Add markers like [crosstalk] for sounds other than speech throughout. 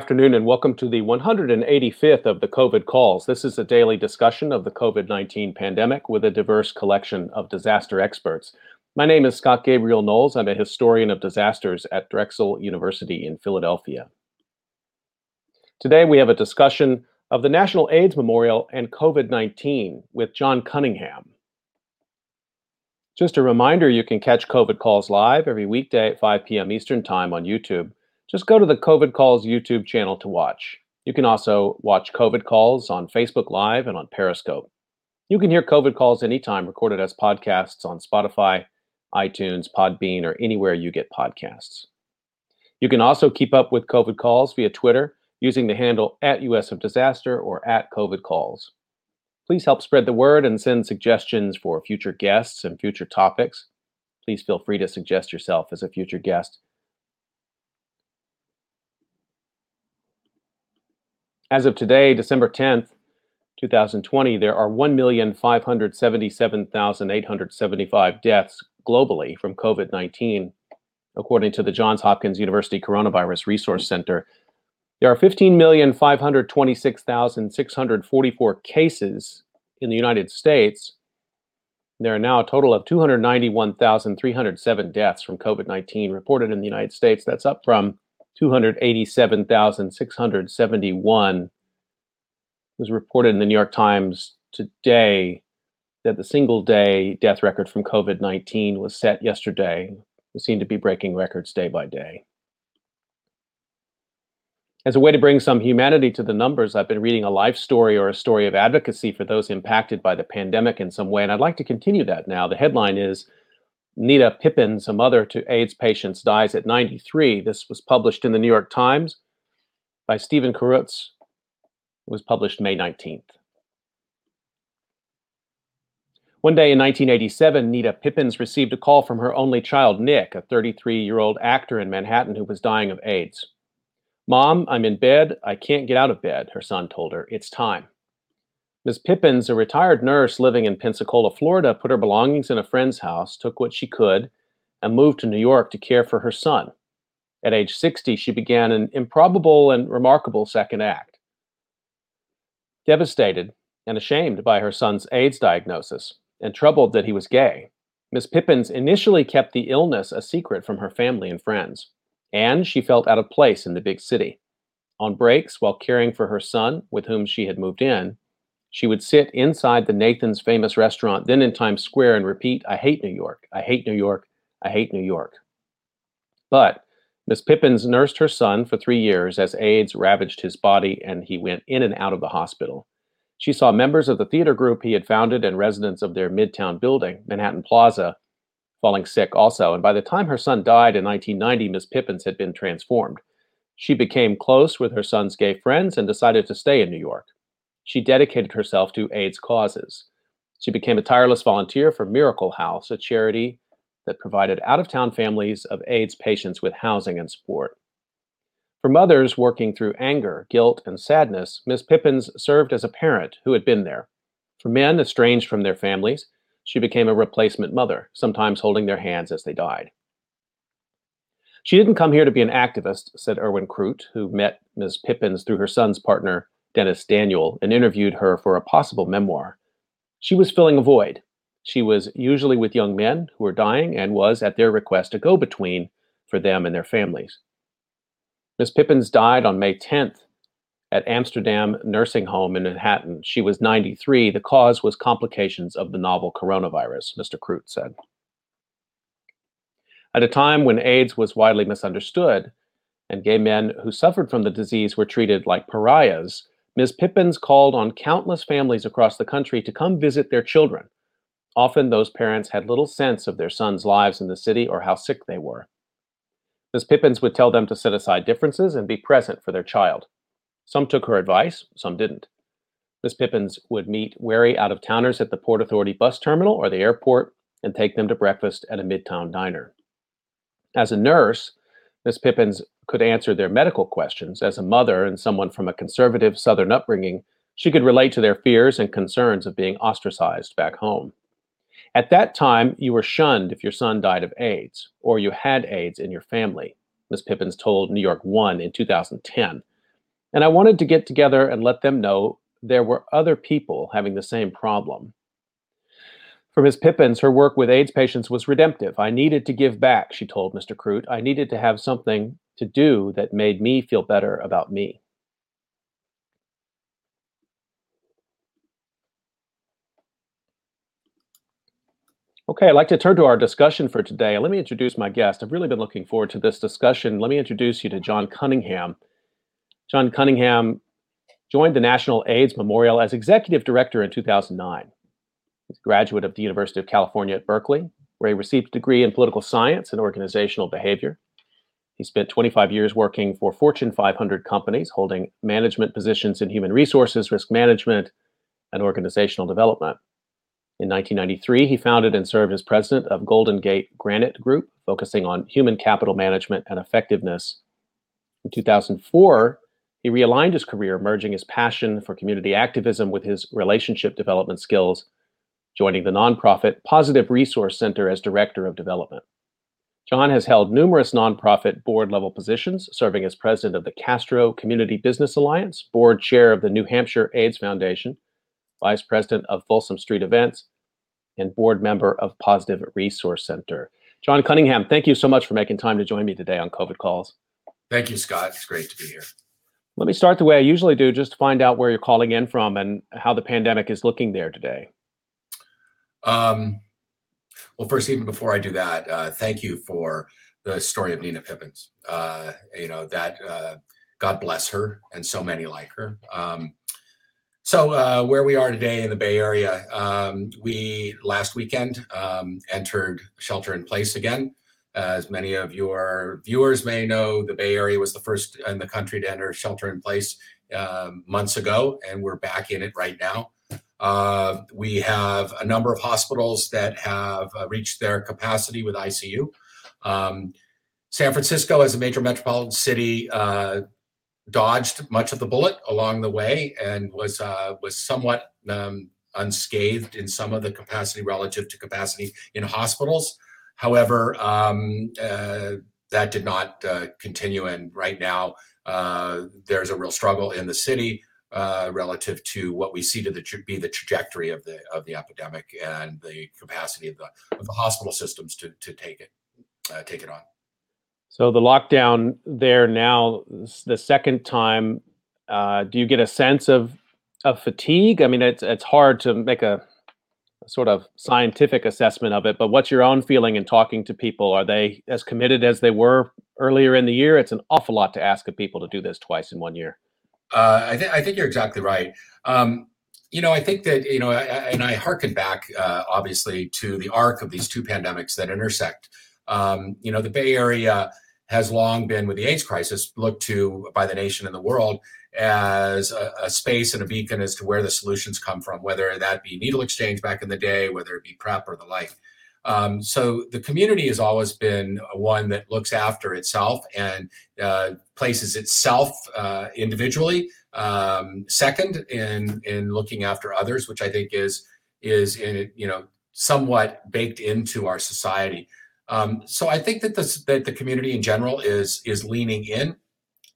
Afternoon and welcome to the 185th of the COVID calls. This is a daily discussion of the COVID 19 pandemic with a diverse collection of disaster experts. My name is Scott Gabriel Knowles. I'm a historian of disasters at Drexel University in Philadelphia. Today we have a discussion of the National AIDS Memorial and COVID 19 with John Cunningham. Just a reminder you can catch COVID calls live every weekday at 5 p.m. Eastern Time on YouTube. Just go to the COVID Calls YouTube channel to watch. You can also watch COVID Calls on Facebook Live and on Periscope. You can hear COVID Calls anytime recorded as podcasts on Spotify, iTunes, Podbean, or anywhere you get podcasts. You can also keep up with COVID Calls via Twitter using the handle at US of Disaster or at COVID Calls. Please help spread the word and send suggestions for future guests and future topics. Please feel free to suggest yourself as a future guest. As of today, December 10th, 2020, there are 1,577,875 deaths globally from COVID 19, according to the Johns Hopkins University Coronavirus Resource Center. There are 15,526,644 cases in the United States. There are now a total of 291,307 deaths from COVID 19 reported in the United States. That's up from 287,671. was reported in the New York Times today that the single day death record from COVID 19 was set yesterday. We seem to be breaking records day by day. As a way to bring some humanity to the numbers, I've been reading a life story or a story of advocacy for those impacted by the pandemic in some way, and I'd like to continue that now. The headline is Nita Pippins, a mother to AIDS patients, dies at 93. This was published in the New York Times by Steven Kurutz. It was published May 19th. One day in 1987, Nita Pippins received a call from her only child, Nick, a 33 year old actor in Manhattan who was dying of AIDS. Mom, I'm in bed. I can't get out of bed, her son told her. It's time. Ms. Pippins, a retired nurse living in Pensacola, Florida, put her belongings in a friend's house, took what she could, and moved to New York to care for her son. At age 60, she began an improbable and remarkable second act. Devastated and ashamed by her son's AIDS diagnosis, and troubled that he was gay, Miss Pippins initially kept the illness a secret from her family and friends and she felt out of place in the big city. On breaks, while caring for her son, with whom she had moved in, she would sit inside the Nathan's famous restaurant, then in Times Square, and repeat, I hate New York, I hate New York, I hate New York. But Miss Pippins nursed her son for three years as AIDS ravaged his body and he went in and out of the hospital. She saw members of the theater group he had founded and residents of their Midtown building, Manhattan Plaza, falling sick also. And by the time her son died in 1990, Miss Pippins had been transformed. She became close with her son's gay friends and decided to stay in New York. She dedicated herself to AIDS causes. She became a tireless volunteer for Miracle House, a charity that provided out of town families of AIDS patients with housing and support. For mothers working through anger, guilt, and sadness, Miss Pippins served as a parent who had been there. For men estranged from their families, she became a replacement mother, sometimes holding their hands as they died. She didn't come here to be an activist, said Erwin Crute, who met Ms. Pippins through her son's partner, Dennis Daniel, and interviewed her for a possible memoir. She was filling a void. She was usually with young men who were dying and was, at their request, a go between for them and their families. Miss Pippins died on May 10th at Amsterdam Nursing Home in Manhattan. She was 93. The cause was complications of the novel coronavirus, Mr. Crute said. At a time when AIDS was widely misunderstood and gay men who suffered from the disease were treated like pariahs, Ms. Pippins called on countless families across the country to come visit their children. Often those parents had little sense of their sons' lives in the city or how sick they were. Ms. Pippins would tell them to set aside differences and be present for their child. Some took her advice, some didn't. Miss Pippins would meet wary out of towners at the Port Authority bus terminal or the airport and take them to breakfast at a midtown diner. As a nurse, Miss Pippins could answer their medical questions. As a mother and someone from a conservative Southern upbringing, she could relate to their fears and concerns of being ostracized back home. At that time, you were shunned if your son died of AIDS or you had AIDS in your family, Miss Pippins told New York One in 2010. And I wanted to get together and let them know there were other people having the same problem. For Ms. Pippins, her work with AIDS patients was redemptive. I needed to give back, she told Mr. Crute. I needed to have something to do that made me feel better about me. Okay, I'd like to turn to our discussion for today. Let me introduce my guest. I've really been looking forward to this discussion. Let me introduce you to John Cunningham. John Cunningham joined the National AIDS Memorial as executive director in 2009. Graduate of the University of California at Berkeley, where he received a degree in political science and organizational behavior. He spent 25 years working for Fortune 500 companies, holding management positions in human resources, risk management, and organizational development. In 1993, he founded and served as president of Golden Gate Granite Group, focusing on human capital management and effectiveness. In 2004, he realigned his career, merging his passion for community activism with his relationship development skills, joining the nonprofit Positive Resource Center as director of development. John has held numerous nonprofit board level positions, serving as president of the Castro Community Business Alliance, board chair of the New Hampshire AIDS Foundation, vice president of Folsom Street Events, and board member of Positive Resource Center. John Cunningham, thank you so much for making time to join me today on COVID Calls. Thank you, Scott. It's great to be here. Let me start the way I usually do, just to find out where you're calling in from and how the pandemic is looking there today. Um, well, first, even before I do that, uh, thank you for the story of Nina Pippins. Uh, you know that uh, God bless her and so many like her. Um, so uh, where we are today in the Bay Area, um, we last weekend um, entered shelter in place again. As many of your viewers may know, the Bay Area was the first in the country to enter shelter in place um, months ago, and we're back in it right now. Uh, we have a number of hospitals that have uh, reached their capacity with ICU. Um, San Francisco, as a major metropolitan city, uh, dodged much of the bullet along the way and was uh, was somewhat um, unscathed in some of the capacity relative to capacity in hospitals. However, um, uh, that did not uh, continue, and right now there's a real struggle in the city uh, relative to what we see to the, be the trajectory of the of the epidemic and the capacity of the of the hospital systems to to take it uh, take it on. So the lockdown there now, the second time, uh, do you get a sense of of fatigue? I mean, it's it's hard to make a, a, sort of scientific assessment of it, but what's your own feeling in talking to people? Are they as committed as they were earlier in the year? It's an awful lot to ask of people to do this twice in one year. Uh, I, th- I think you're exactly right. Um, you know, I think that you know, I, and I harken back uh, obviously to the arc of these two pandemics that intersect. Um, you know, the Bay Area has long been, with the AIDS crisis, looked to by the nation and the world as a, a, space and a beacon as to where the solutions come from, whether that be needle exchange back in the day, whether it be PrEP or the like. Um, so the community has always been one that looks after itself and uh, places itself uh, individually um, second in in looking after others, which I think is is in you know somewhat baked into our society. Um, so I think that the, that the community in general is is leaning in.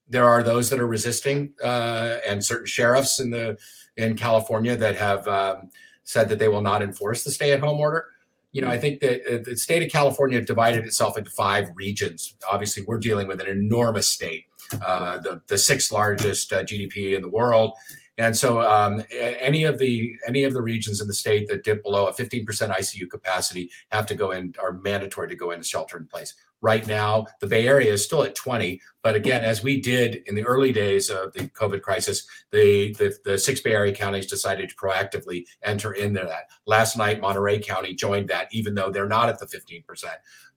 There are those that are resisting, uh, and certain sheriffs in the in California that have um, said that they will not enforce the stay-at-home order. You know, I think that uh, the state of California divided itself into five regions. Obviously, we're dealing with an enormous state, uh, the the sixth largest uh, GDP in the world, and so, um, any of the any of the regions in the state that dip below a 15% ICU capacity have to go in, are mandatory to go into shelter in place. Right now, the Bay Area is still at 20, but again, as we did in the early days of the COVID crisis, the the, the six Bay Area counties decided to proactively enter into that. Last night, Monterey County joined that, even though they're not at the 15%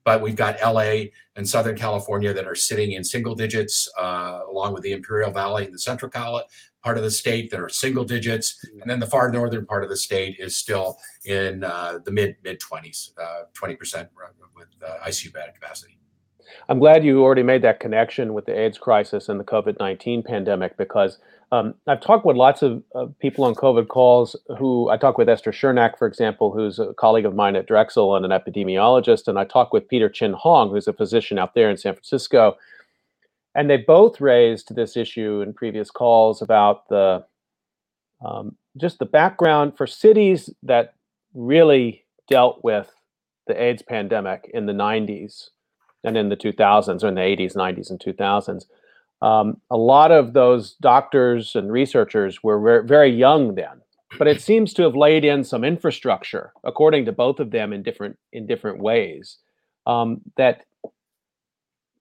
but we've got LA and Southern California that are sitting in single digits, uh, along with the Imperial Valley and the Central part of the state that are single digits, mm-hmm. and then the far northern part of the state is still in uh, the mid mid twenties, uh, twenty percent with uh, ICU bed capacity. I'm glad you already made that connection with the AIDS crisis and the COVID nineteen pandemic because um, I've talked with lots of people on COVID calls. Who I talked with Esther Chernak, for example, who's a colleague of mine at Drexel and an epidemiologist, and I talked with Peter Chin Hong, who's a physician out there in San Francisco and they both raised this issue in previous calls about the um, just the background for cities that really dealt with the AIDS pandemic in the 90s and in the 2000s or in the 80s, 90s, and 2000s. Um, a lot of those doctors and researchers were very young then, but it seems to have laid in some infrastructure, according to both of them, in different in different ways. Um, that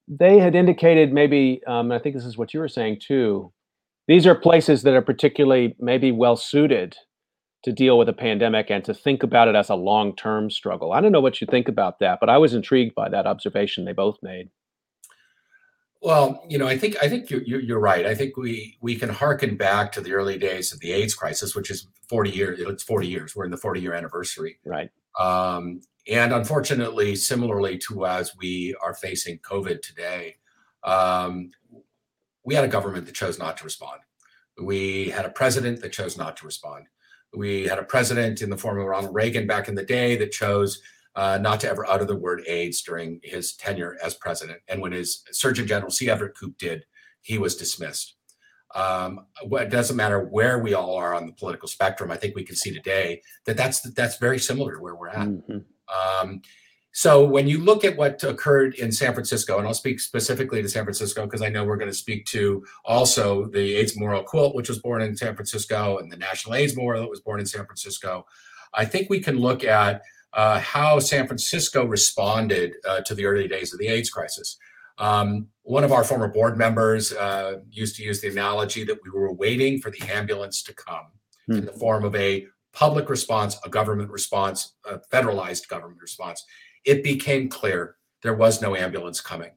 they had indicated maybe, um, I think this is what you were saying too. These are places that are particularly maybe well suited to deal with a pandemic and to think about it as a long term struggle. I don't know what you think about that, but I was intrigued by that observation they both made. Well, you know, I think I think you're, you're right. I think we we can harken back to the early days of the AIDS crisis, which is 40 years. It's 40 years. We're in the 40 year anniversary. Right. Um, and unfortunately, similarly to as we are facing COVID today, um, we had a government that chose not to respond. We had a president that chose not to respond. We had a president in the form of Ronald Reagan back in the day that chose uh, not to ever utter the word AIDS during his tenure as president. And when his Surgeon General C. Everett Koop did, he was dismissed. Um, it doesn't matter where we all are on the political spectrum. I think we can see today that that's that's very similar to where we're at. Mm-hmm. Um, so when you look at what occurred in San Francisco, and I'll speak specifically to San Francisco because I know we're going to speak to also the AIDS Memorial Quilt, which was born in San Francisco, and the National AIDS Memorial that was born in San Francisco. I think we can look at uh, how San Francisco responded uh, to the early days of the AIDS crisis. Um, one of our former board members uh, used to use the analogy that we were waiting for the ambulance to come hmm. in the form of a public response, a government response, a federalized government response. It became clear there was no ambulance coming.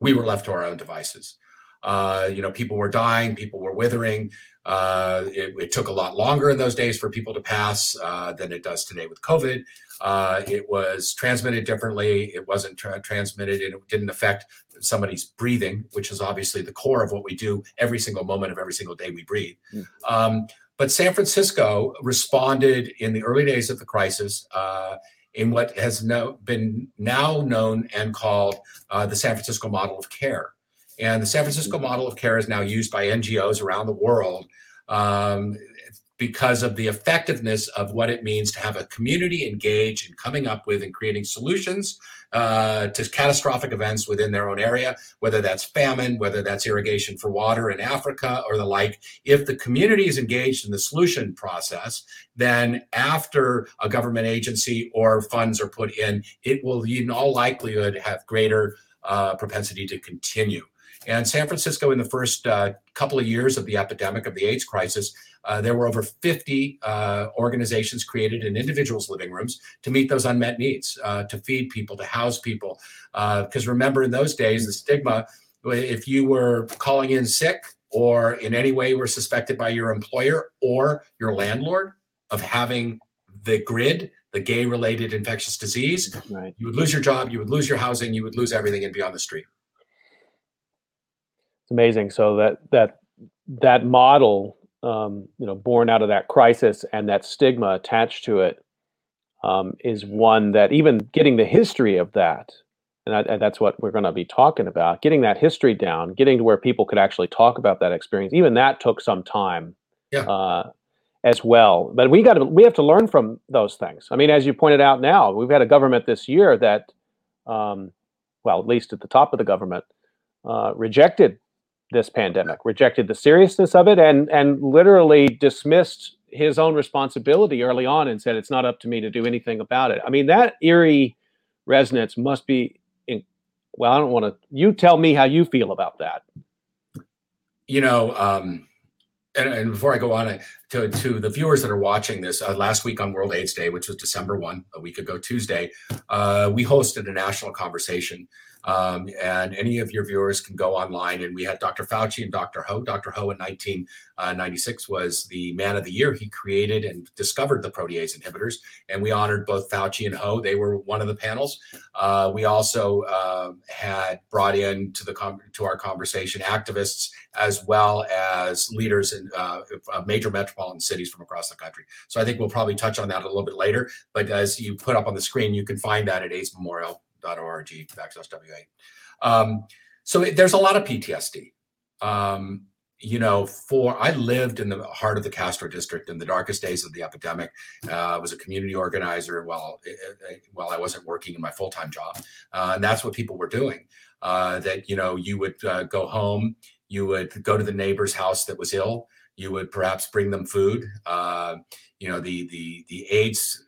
We were left to our own devices. Uh, you know, people were dying, people were withering. Uh, it, it, took a lot longer in those days for people to pass uh, than it does today with COVID. Uh, it was transmitted differently. It wasn't tra- transmitted and it didn't affect somebody's breathing, which is obviously the core of what we do every single moment of every single day we breathe. Mm. Um, but San Francisco responded in the early days of the crisis uh, in what has no, been now known and called uh, the San Francisco model of care. And the San Francisco mm-hmm. model of care is now used by NGOs around the world um, because of the effectiveness of what it means to have a community engage in coming up with and creating solutions uh, to catastrophic events within their own area, whether that's famine, whether that's irrigation for water in Africa or the like. If the community is engaged in the solution process, then after a government agency or funds are put in, it will in all likelihood have greater uh, propensity to continue. And San Francisco, in the first uh, couple of years of the epidemic of the AIDS crisis, uh, there were over 50 uh, organizations created in individuals' living rooms to meet those unmet needs, uh, to feed people, to house people. Because uh, remember, in those days, the stigma if you were calling in sick or in any way were suspected by your employer or your landlord of having the grid, the gay related infectious disease, right. you would lose your job, you would lose your housing, you would lose everything and be on the street. It's amazing. So that that that model, um, you know, born out of that crisis and that stigma attached to it, um, is one that even getting the history of that, and, I, and that's what we're going to be talking about. Getting that history down, getting to where people could actually talk about that experience. Even that took some time. Yeah. Uh, as well. But we got to we have to learn from those things. I mean, as you pointed out now, we've had a government this year that, um, well, at least at the top of the government, uh, rejected this pandemic, rejected the seriousness of it, and and literally dismissed his own responsibility early on and said it's not up to me to do anything about it. I mean that eerie resonance must be. In, well, I don't want to. You tell me how you feel about that. You know, um, and, and before I go on to, to the viewers that are watching this, uh, last week on World AIDS Day, which was December 1, a week ago Tuesday, uh, we hosted a national conversation um, and any of your viewers can go online. And we had Dr. Fauci and Dr. Ho. Dr. Ho in 1996 uh, was the man of the year. He created and discovered the protease inhibitors. And we honored both Fauci and Ho. They were one of the panels. Uh, we also uh, had brought in to the to our conversation activists as well as leaders in uh, major metropolitan cities from across the country. So I think we'll probably touch on that a little bit later. But as you put up on the screen, you can find that at AIDS Memorial org backslash WA. Um, So it, there's a lot of PTSD. Um, you know, for I lived in the heart of the Castro district in the darkest days of the epidemic. Uh, I was a community organizer while eh, eh, while I wasn't working in my full time job, uh, and that's what people were doing. Uh, that you know, you would uh, go home, you would go to the neighbor's house that was ill, you would perhaps bring them food. Uh, you know, the the the AIDS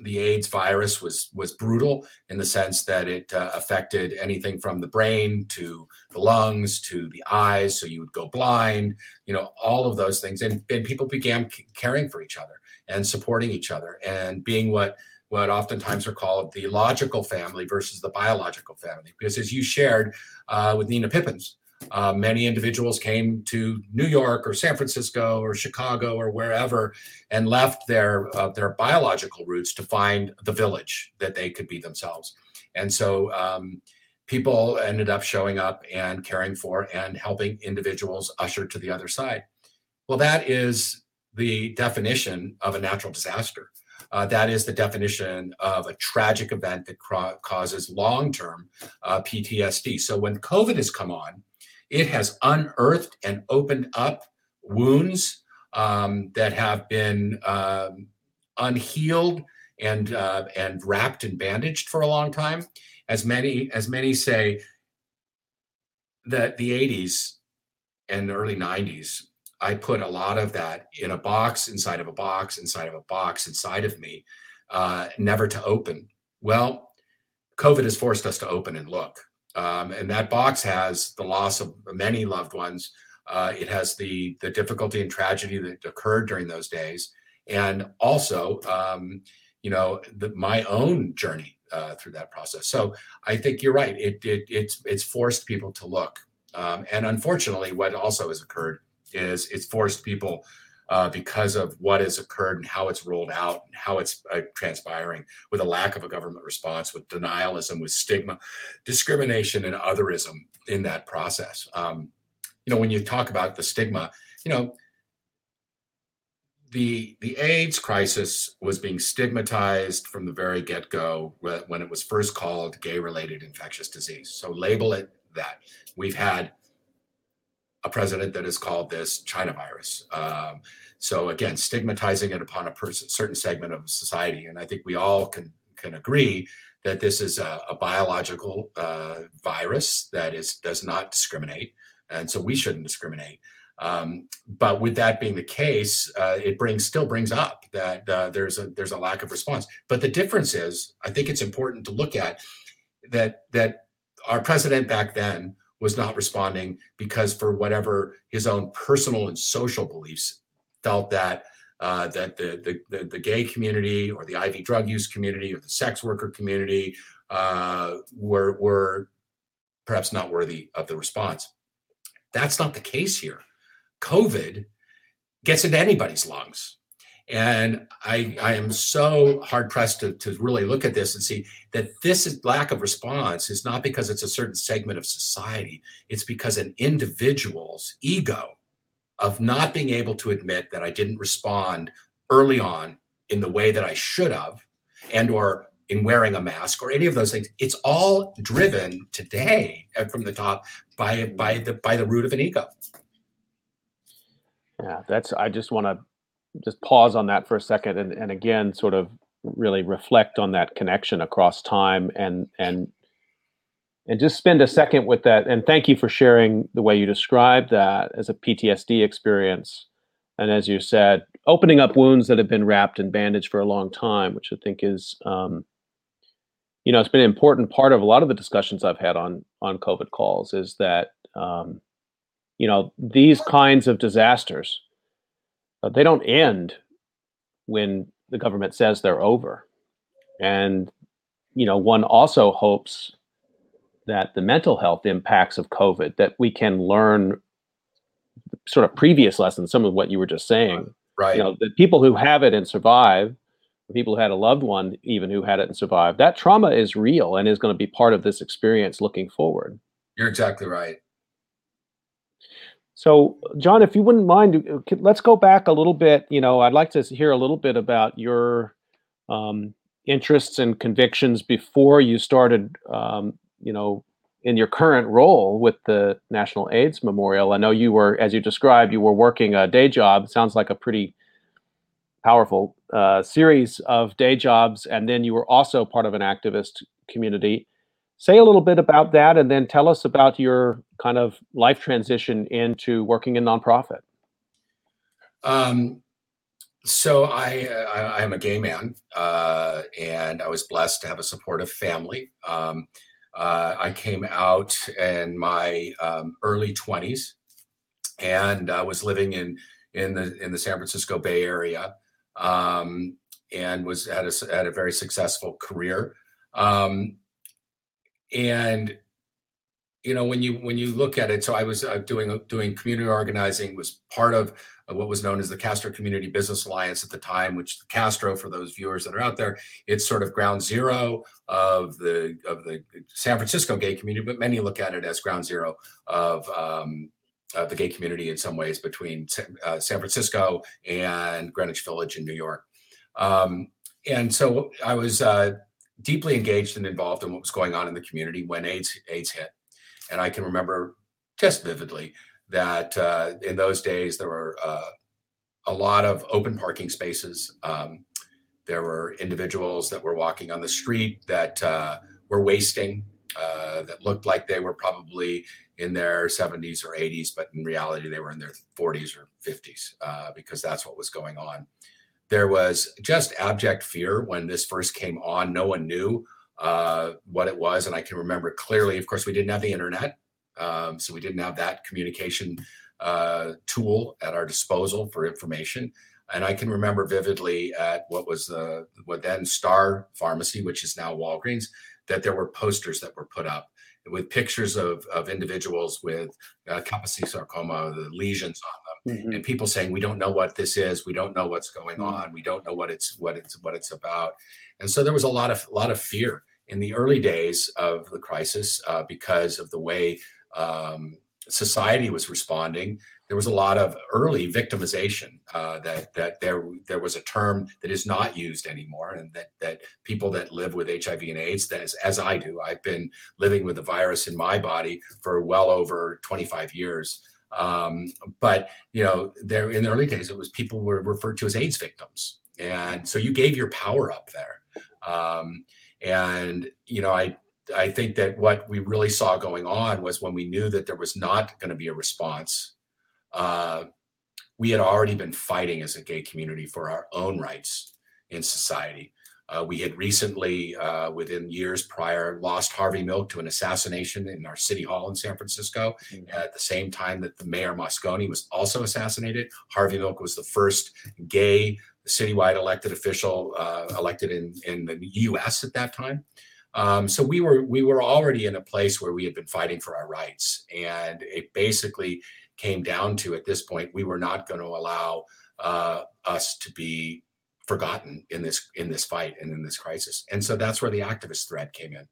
the AIDS virus was was brutal in the sense that it uh, affected anything from the brain to the lungs to the eyes. So you would go blind, you know, all of those things, and, and people began c- caring for each other and supporting each other and being what what oftentimes are called the logical family versus the biological family. Because as you shared uh, with Nina Pippins, uh, many individuals came to New York or San Francisco or Chicago or wherever and left their uh, their biological roots to find the village that they could be themselves. And so um, people ended up showing up and caring for and helping individuals usher to the other side. Well, that is the definition of a natural disaster. Uh, that is the definition of a tragic event that cra- causes long term uh, PTSD. So when COVID has come on, it has unearthed and opened up wounds um, that have been um, unhealed and uh, and wrapped and bandaged for a long time. As many as many say that the 80s and the early 90s, I put a lot of that in a box inside of a box inside of a box inside of me, uh, never to open. Well, COVID has forced us to open and look. Um, and that box has the loss of many loved ones. Uh, it has the the difficulty and tragedy that occurred during those days, and also, um, you know, the, my own journey uh, through that process. So I think you're right. It, it it's it's forced people to look, um, and unfortunately, what also has occurred is it's forced people uh, because of what has occurred and how it's rolled out and how it's uh, transpiring with a lack of a government response, with denialism, with stigma, discrimination, and otherism in that process. Um, you know, when you talk about the stigma, you know, the the AIDS crisis was being stigmatized from the very get go when it was first called gay related infectious disease. So label it that. We've had a president that has called this China virus. Um, so again, stigmatizing it upon a person, certain segment of society, and I think we all can can agree that this is a, a biological uh, virus that is does not discriminate, and so we shouldn't discriminate. Um, but with that being the case, uh, it brings still brings up that uh, there's a there's a lack of response. But the difference is, I think it's important to look at that that our president back then was not responding because for whatever his own personal and social beliefs felt that uh, that the, the, the gay community or the IV drug use community or the sex worker community uh, were were perhaps not worthy of the response. That's not the case here. COVID gets into anybody's lungs. And I, I am so hard pressed to, to really look at this and see that this is, lack of response is not because it's a certain segment of society. It's because an individual's ego of not being able to admit that I didn't respond early on in the way that I should have, and or in wearing a mask or any of those things. It's all driven today uh, from the top by by the by the root of an ego. Yeah, that's. I just want to just pause on that for a second and, and again sort of really reflect on that connection across time and and and just spend a second with that. And thank you for sharing the way you described that as a ptsd experience. And as you said opening up wounds that have been wrapped and bandaged for a long time which i think is um, you know it's been an important part of a lot of the discussions i've had on on covid calls is that um, you know these kinds of disasters uh, they don't end when the government says they're over. And, you know, one also hopes that the mental health impacts of COVID, that we can learn sort of previous lessons, some of what you were just saying. Right. You know, the people who have it and survive, people who had a loved one even who had it and survived, that trauma is real and is going to be part of this experience looking forward. You're exactly right. So, John, if you wouldn't mind, let's go back a little bit. You know, I'd like to hear a little bit about your um, interests and convictions before you started, um, you know, in your current role with the National AIDS Memorial. I know you were, as you described, you were working a day job. Sounds like a pretty powerful uh, series of day jobs, and then you were also part of an activist community. Say a little bit about that, and then tell us about your kind of life transition into working in nonprofit. Um, so I, I am a gay man, uh, and I was blessed to have a supportive family. Um, uh, I came out in my um, early 20s, and I was living in in the in the San Francisco Bay Area um, and was had a, had a very successful career. Um, and you know when you when you look at it, so I was uh, doing doing community organizing was part of what was known as the Castro Community Business Alliance at the time, which Castro, for those viewers that are out there, it's sort of ground zero of the of the San Francisco gay community, but many look at it as ground zero of um, uh, the gay community in some ways between uh, San Francisco and Greenwich Village in New York. Um, and so I was uh, deeply engaged and involved in what was going on in the community when AIDS AIDS hit, and I can remember just vividly that uh, in those days there were uh, a lot of open parking spaces. Um, there were individuals that were walking on the street that uh, were wasting, that looked like they were probably in their 70s or 80s, but in reality, they were in their 40s or 50s uh, because that's what was going on. There was just abject fear when this first came on. No one knew uh, what it was. And I can remember clearly, of course, we didn't have the internet. Um, so we didn't have that communication uh, tool at our disposal for information. And I can remember vividly at what was the what then Star Pharmacy, which is now Walgreens, that there were posters that were put up with pictures of, of individuals with uh, Kaposi sarcoma, the lesions on mm-hmm. and people saying, "We don't know what this is. We don't know what's going mm-hmm. on. We don't know what it's what it's what it's about." And so there was a lot of a lot of fear in the early days of the crisis uh, because of the way um, society was responding there was a lot of early victimization uh, that that there there was a term that is not used anymore, and that that people that live with HIV and AIDS, that is, as I do, I've been living with the virus in my body for well over 25 years. Um, but you know, there in the early days, it was people were referred to as AIDS victims, and so you gave your power up there. Um, and you know, I I think that what we really saw going on was when we knew that there was not going to be a response uh, we had already been fighting as a gay community for our own rights in society. Uh, we had recently, uh, within years prior, lost Harvey Milk to an assassination in our city hall in San Francisco. Mm-hmm. At the same time that the mayor Moscone was also assassinated, Harvey Milk was the first gay citywide elected official uh, elected in in the U.S. at that time. Um, so we were we were already in a place where we had been fighting for our rights, and it basically came down to at this point, we were not going to allow uh, us to be forgotten in this in this fight and in this crisis. And so that's where the activist thread came in.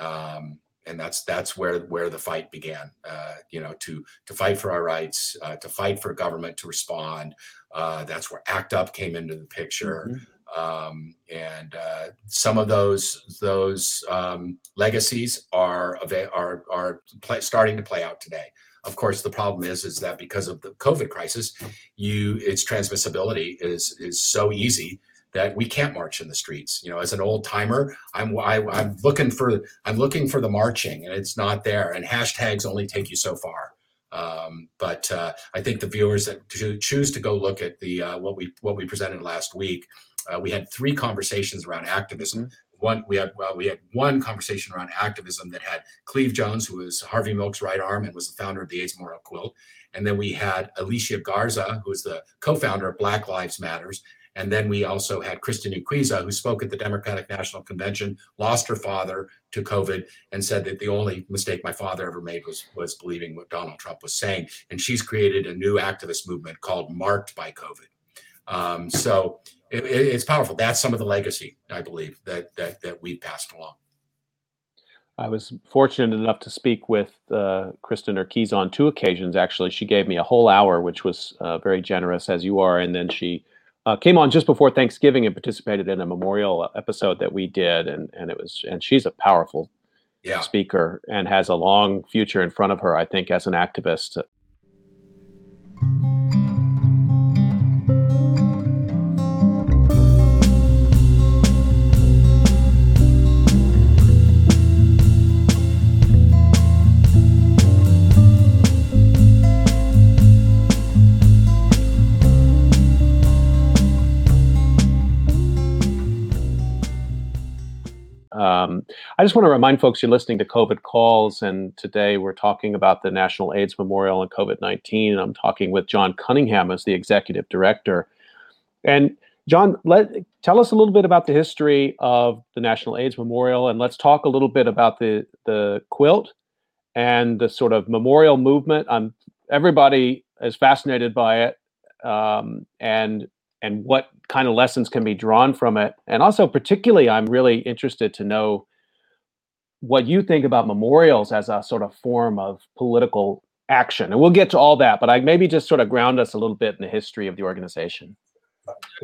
Um, and that's that's where where the fight began. Uh, you know, to to fight for our rights, uh, to fight for government to respond. Uh, that's where ACT UP came into the picture. Mm-hmm. Um, and uh, some of those those um, legacies are are are play, starting to play out today. Of course, the problem is is that because of the COVID crisis, you its transmissibility is is so easy that we can't march in the streets. You know, as an old timer, I'm I, am i am looking for I'm looking for the marching, and it's not there. And hashtags only take you so far. Um, but uh, I think the viewers that choose to go look at the uh, what we what we presented last week, uh, we had three conversations around activism. One we had well, we had one conversation around activism that had Cleve Jones, who was Harvey Milk's right arm and was the founder of the AIDS Memorial Quilt, and then we had Alicia Garza, who is the co-founder of Black Lives Matters, and then we also had Kristin Urquiza, who spoke at the Democratic National Convention, lost her father to COVID, and said that the only mistake my father ever made was was believing what Donald Trump was saying, and she's created a new activist movement called Marked by COVID. Um, so it, it's powerful. That's some of the legacy, I believe, that that that we've passed along. I was fortunate enough to speak with uh, Kristin Urquiza on two occasions. Actually, she gave me a whole hour, which was uh, very generous, as you are. And then she uh, came on just before Thanksgiving and participated in a memorial episode that we did, and and it was and she's a powerful yeah. speaker and has a long future in front of her, I think, as an activist. Um, I just want to remind folks you're listening to COVID Calls, and today we're talking about the National AIDS Memorial and COVID 19. And I'm talking with John Cunningham as the executive director. And John, let tell us a little bit about the history of the National AIDS Memorial, and let's talk a little bit about the the quilt and the sort of memorial movement. I'm everybody is fascinated by it, um, and and what kind of lessons can be drawn from it. And also, particularly, I'm really interested to know what you think about memorials as a sort of form of political action. And we'll get to all that, but I maybe just sort of ground us a little bit in the history of the organization.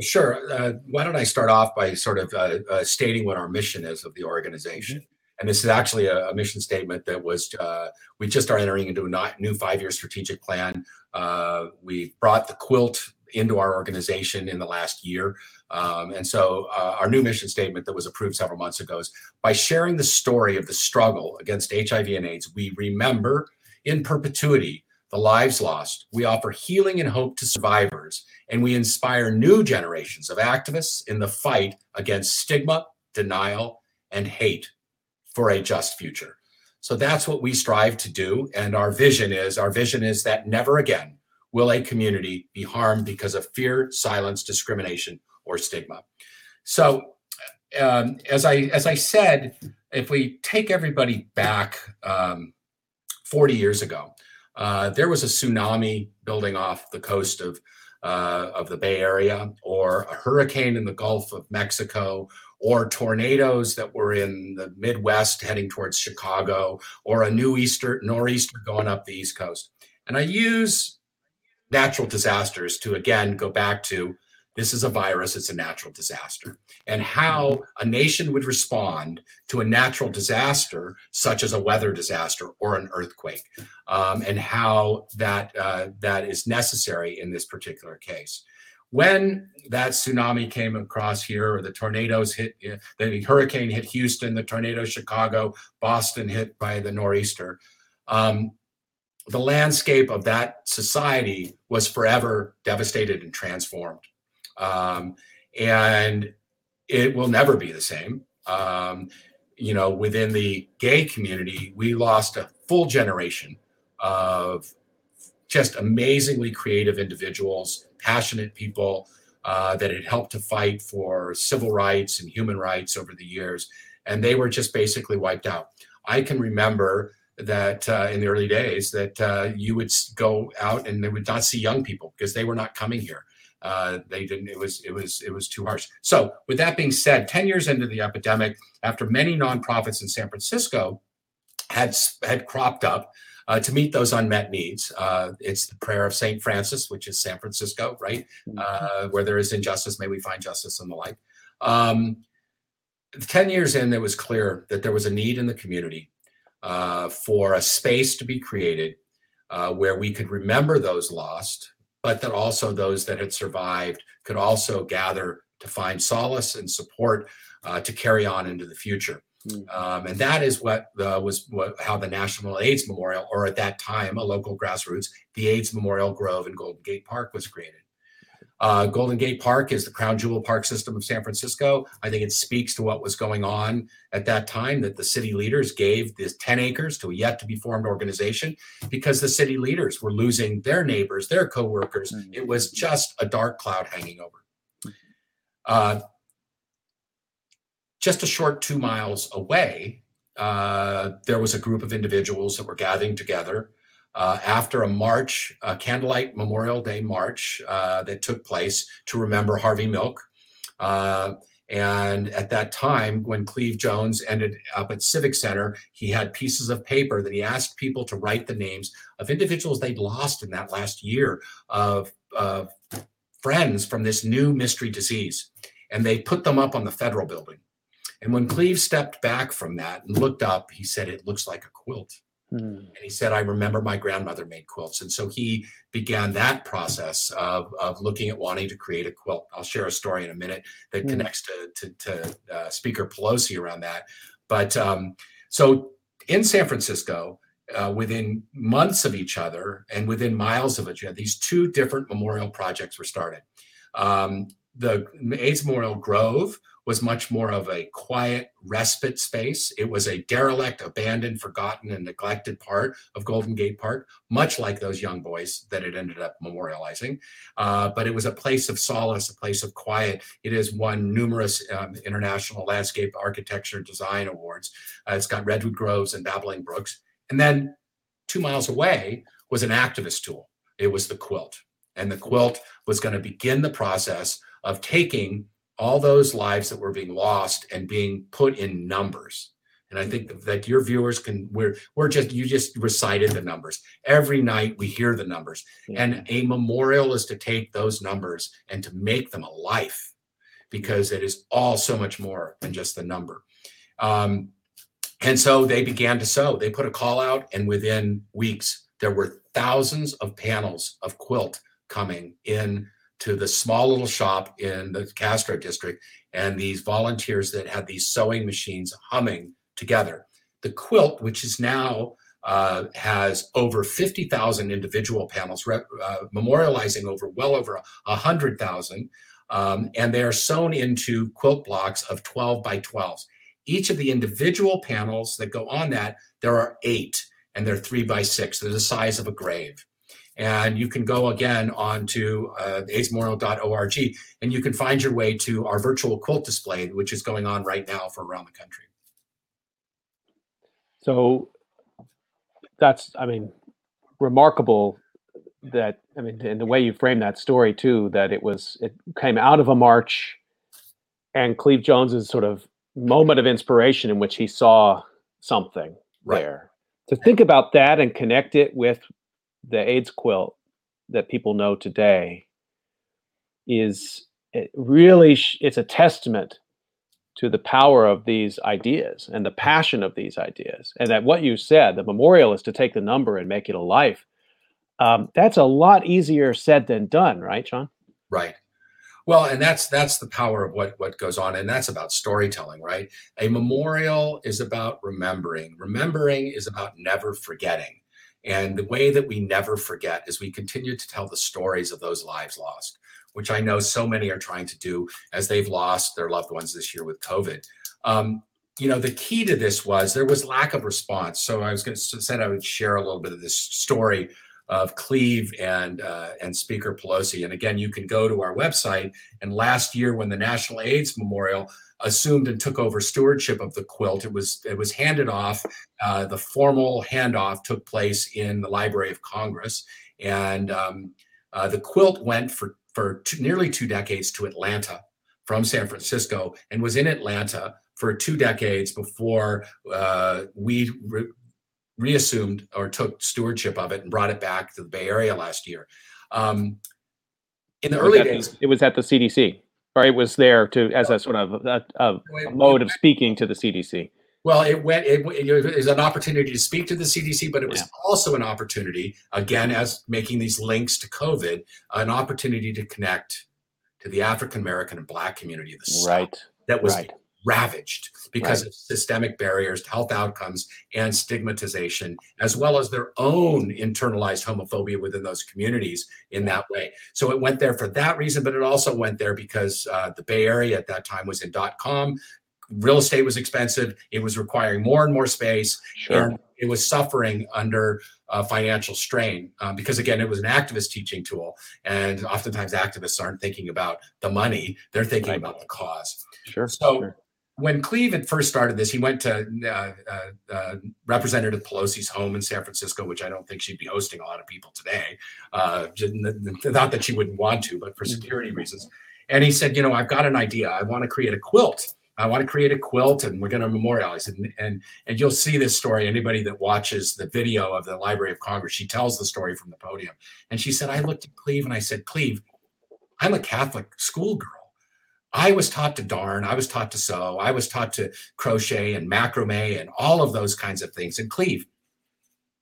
Sure. Uh, why don't I start off by sort of uh, uh, stating what our mission is of the organization? Mm-hmm. And this is actually a, a mission statement that was, uh, we just are entering into a new five year strategic plan. Uh, we brought the quilt into our organization in the last year. Um, and so uh, our new mission statement that was approved several months ago is by sharing the story of the struggle against HIV and AIDS, we remember in perpetuity the lives lost. We offer healing and hope to survivors, and we inspire new generations of activists in the fight against stigma, denial, and hate for a just future. So that's what we strive to do. And our vision is our vision is that never again will a community be harmed because of fear, silence, discrimination, or stigma? So, um, as I as I said, if we take everybody back um, 40 years ago, uh, there was a tsunami building off the coast of uh, of the Bay Area, or a hurricane in the Gulf of Mexico, or tornadoes that were in the Midwest heading towards Chicago, or a new easter nor'easter going up the East Coast. And I use natural disasters to again go back to this is a virus, it's a natural disaster. And how a nation would respond to a natural disaster, such as a weather disaster or an earthquake, um, and how that, uh, that is necessary in this particular case. When that tsunami came across here, or the tornadoes hit, the hurricane hit Houston, the tornado Chicago, Boston hit by the nor'easter, um, the landscape of that society was forever devastated and transformed. Um, and it will never be the same. Um, you know, within the gay community, we lost a full generation of just amazingly creative individuals, passionate people uh, that had helped to fight for civil rights and human rights over the years. And they were just basically wiped out. I can remember that uh, in the early days that uh, you would go out and they would not see young people because they were not coming here. Uh, they didn't. It was it was it was too harsh. So with that being said, ten years into the epidemic, after many nonprofits in San Francisco had had cropped up. Uh, to meet those unmet needs. Uh, it's the prayer of St. Francis, which is San Francisco, right? Mm-hmm. Uh, where there is injustice, may we find justice and the like. Um, 10 years in, it was clear that there was a need in the community uh, for a space to be created uh, where we could remember those lost, but that also those that had survived could also gather to find solace and support uh, to carry on into the future. Mm. Um, and that is what the, was what, how the National AIDS Memorial, or at that time, a local grassroots, the AIDS Memorial Grove in Golden Gate Park was created. Uh, Golden Gate Park is the crown jewel park system of San Francisco. I think it speaks to what was going on at that time that the city leaders gave this 10 acres to a yet to be formed organization because the city leaders were losing their neighbors, their coworkers. Mm-hmm. It was just a dark cloud hanging over. Uh, just a short two miles away, uh, there was a group of individuals that were gathering together uh, after a march, a candlelight Memorial Day march uh, that took place to remember Harvey Milk. Uh, and at that time, when Cleve Jones ended up at Civic Center, he had pieces of paper that he asked people to write the names of individuals they'd lost in that last year of, of friends from this new mystery disease. And they put them up on the federal building. And when Cleve stepped back from that and looked up, he said, It looks like a quilt. Mm. And he said, I remember my grandmother made quilts. And so he began that process of, of looking at wanting to create a quilt. I'll share a story in a minute that mm. connects to, to, to uh, Speaker Pelosi around that. But um, so in San Francisco, uh, within months of each other and within miles of each other, these two different memorial projects were started. Um, the AIDS Memorial Grove was much more of a quiet respite space. It was a derelict, abandoned, forgotten, and neglected part of Golden Gate Park, much like those young boys that it ended up memorializing. Uh, but it was a place of solace, a place of quiet. It has won numerous um, international landscape architecture design awards. Uh, it's got redwood groves and babbling brooks. And then two miles away was an activist tool. It was the quilt. And the quilt was going to begin the process of taking all those lives that were being lost and being put in numbers. And I think that your viewers can we're we're just you just recited the numbers. Every night we hear the numbers. Yeah. And a memorial is to take those numbers and to make them a life because it is all so much more than just the number. Um, and so they began to sew. They put a call out, and within weeks, there were thousands of panels of quilt coming in to the small little shop in the Castro district, and these volunteers that had these sewing machines humming together. The quilt, which is now uh, has over 50,000 individual panels, uh, memorializing over well over 100,000. Um, and they are sewn into quilt blocks of 12 by 12s. Each of the individual panels that go on that, there are eight, and they're three by six. They're the size of a grave. And you can go again onto uh, aidsmemorial.org and you can find your way to our virtual quilt display, which is going on right now for around the country. So that's, I mean, remarkable that, I mean, in the way you frame that story too, that it was, it came out of a march and Cleve Jones's sort of moment of inspiration in which he saw something right. there. To think about that and connect it with the AIDS quilt that people know today is it really it's a testament to the power of these ideas and the passion of these ideas and that what you said the memorial is to take the number and make it a life um, that's a lot easier said than done right john right well, and that's that's the power of what what goes on, and that's about storytelling, right? A memorial is about remembering. Remembering is about never forgetting. And the way that we never forget is we continue to tell the stories of those lives lost, which I know so many are trying to do as they've lost their loved ones this year with COVID. Um, you know, the key to this was there was lack of response. So I was going to said I would share a little bit of this story of Cleve and uh, and Speaker Pelosi. And again, you can go to our website. And last year, when the National AIDS Memorial assumed and took over stewardship of the quilt, it was it was handed off. Uh, the formal handoff took place in the Library of Congress, and um, uh, the quilt went for for two, nearly two decades to Atlanta from San Francisco, and was in Atlanta for two decades before uh, we re- reassumed or took stewardship of it and brought it back to the Bay Area last year. Um, in the early days, the, it was at the CDC, or it was there to as a sort of a, a, mode of speaking to the CDC. Well, it went. It, it was an opportunity to speak to the CDC, but it was yeah. also an opportunity, again, as making these links to COVID, an opportunity to connect to the African American and Black community of the South right. that was right ravaged because right. of systemic barriers to health outcomes and stigmatization, as well as their own internalized homophobia within those communities in that way. So it went there for that reason, but it also went there because uh, the Bay Area at that time was in dot com. Real estate was expensive. It was requiring more and more space. Sure. And it was suffering under uh, financial strain um, because again it was an activist teaching tool and oftentimes activists aren't thinking about the money they're thinking right. about the cause sure so sure when Cleve had first started this, he went to uh, uh, uh, Representative Pelosi's home in San Francisco, which I don't think she'd be hosting a lot of people today. Uh, not that she wouldn't want to, but for security reasons. And he said, you know, I've got an idea. I want to create a quilt. I want to create a quilt, and we're going to memorialize it. And, and and you'll see this story. Anybody that watches the video of the Library of Congress, she tells the story from the podium. And she said, I looked at Cleve and I said, Cleve, I'm a Catholic schoolgirl. I was taught to darn, I was taught to sew, I was taught to crochet and macrame and all of those kinds of things and Cleve.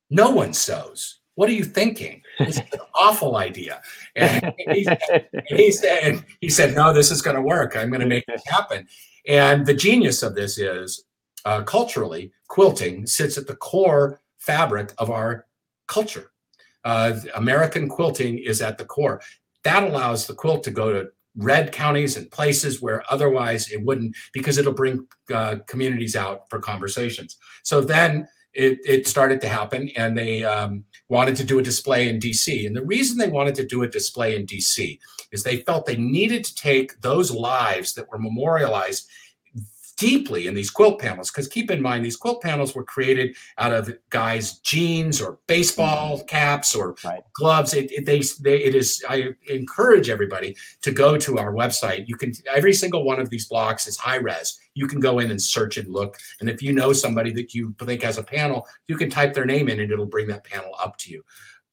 No one sews. What are you thinking? It's an awful idea. And he, said, he said, he said, no, this is going to work. I'm going to make it happen. And the genius of this is uh, culturally, quilting sits at the core fabric of our culture. Uh, American quilting is at the core. That allows the quilt to go to red counties and places where otherwise it wouldn't, because it'll bring uh, communities out for conversations. So then it, it started to happen, and they um, wanted to do a display in DC. And the reason they wanted to do a display in DC is they felt they needed to take those lives that were memorialized deeply in these quilt panels because keep in mind these quilt panels were created out of guys jeans or baseball mm-hmm. caps or right. gloves. It, it, they, they, it is i encourage everybody to go to our website. You can every single one of these blocks is high res. You can go in and search and look. And if you know somebody that you think has a panel you can type their name in and it'll bring that panel up to you.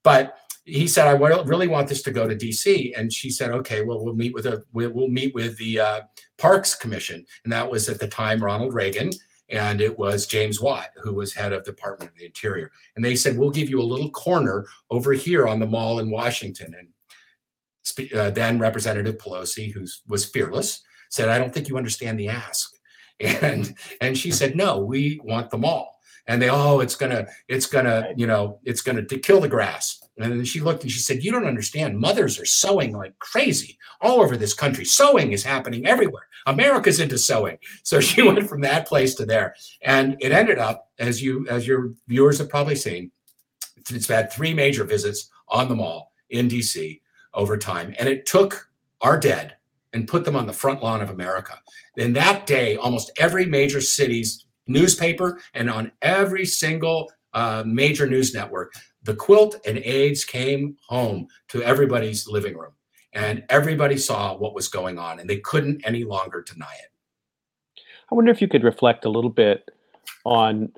But he said, I really want this to go to DC. And she said, okay, well, we'll meet with a, we'll, meet with the uh, Parks Commission. And that was at the time Ronald Reagan. And it was James Watt, who was head of the Department of the Interior. And they said, we'll give you a little corner over here on the mall in Washington. And uh, then Representative Pelosi, who was fearless, said, I don't think you understand the ask. [laughs] And, and she said, no, we want the mall. And they, oh, it's gonna, it's gonna, you know, it's gonna to kill the grass and then she looked and she said, You don't understand. Mothers are sewing like crazy all over this country. Sewing is happening everywhere. America's into sewing. [laughs] So she went from that place to there. And it ended up, as you as your viewers have probably seen, it's had three major visits on the mall in DC over time. And it took our dead and put them on the front lawn of America. In that day, almost every major city's newspaper and on every single uh, major news network, the quilt and AIDS came home to everybody's living room, and everybody saw what was going on, and they couldn't any longer deny it. I wonder if you could reflect a little bit on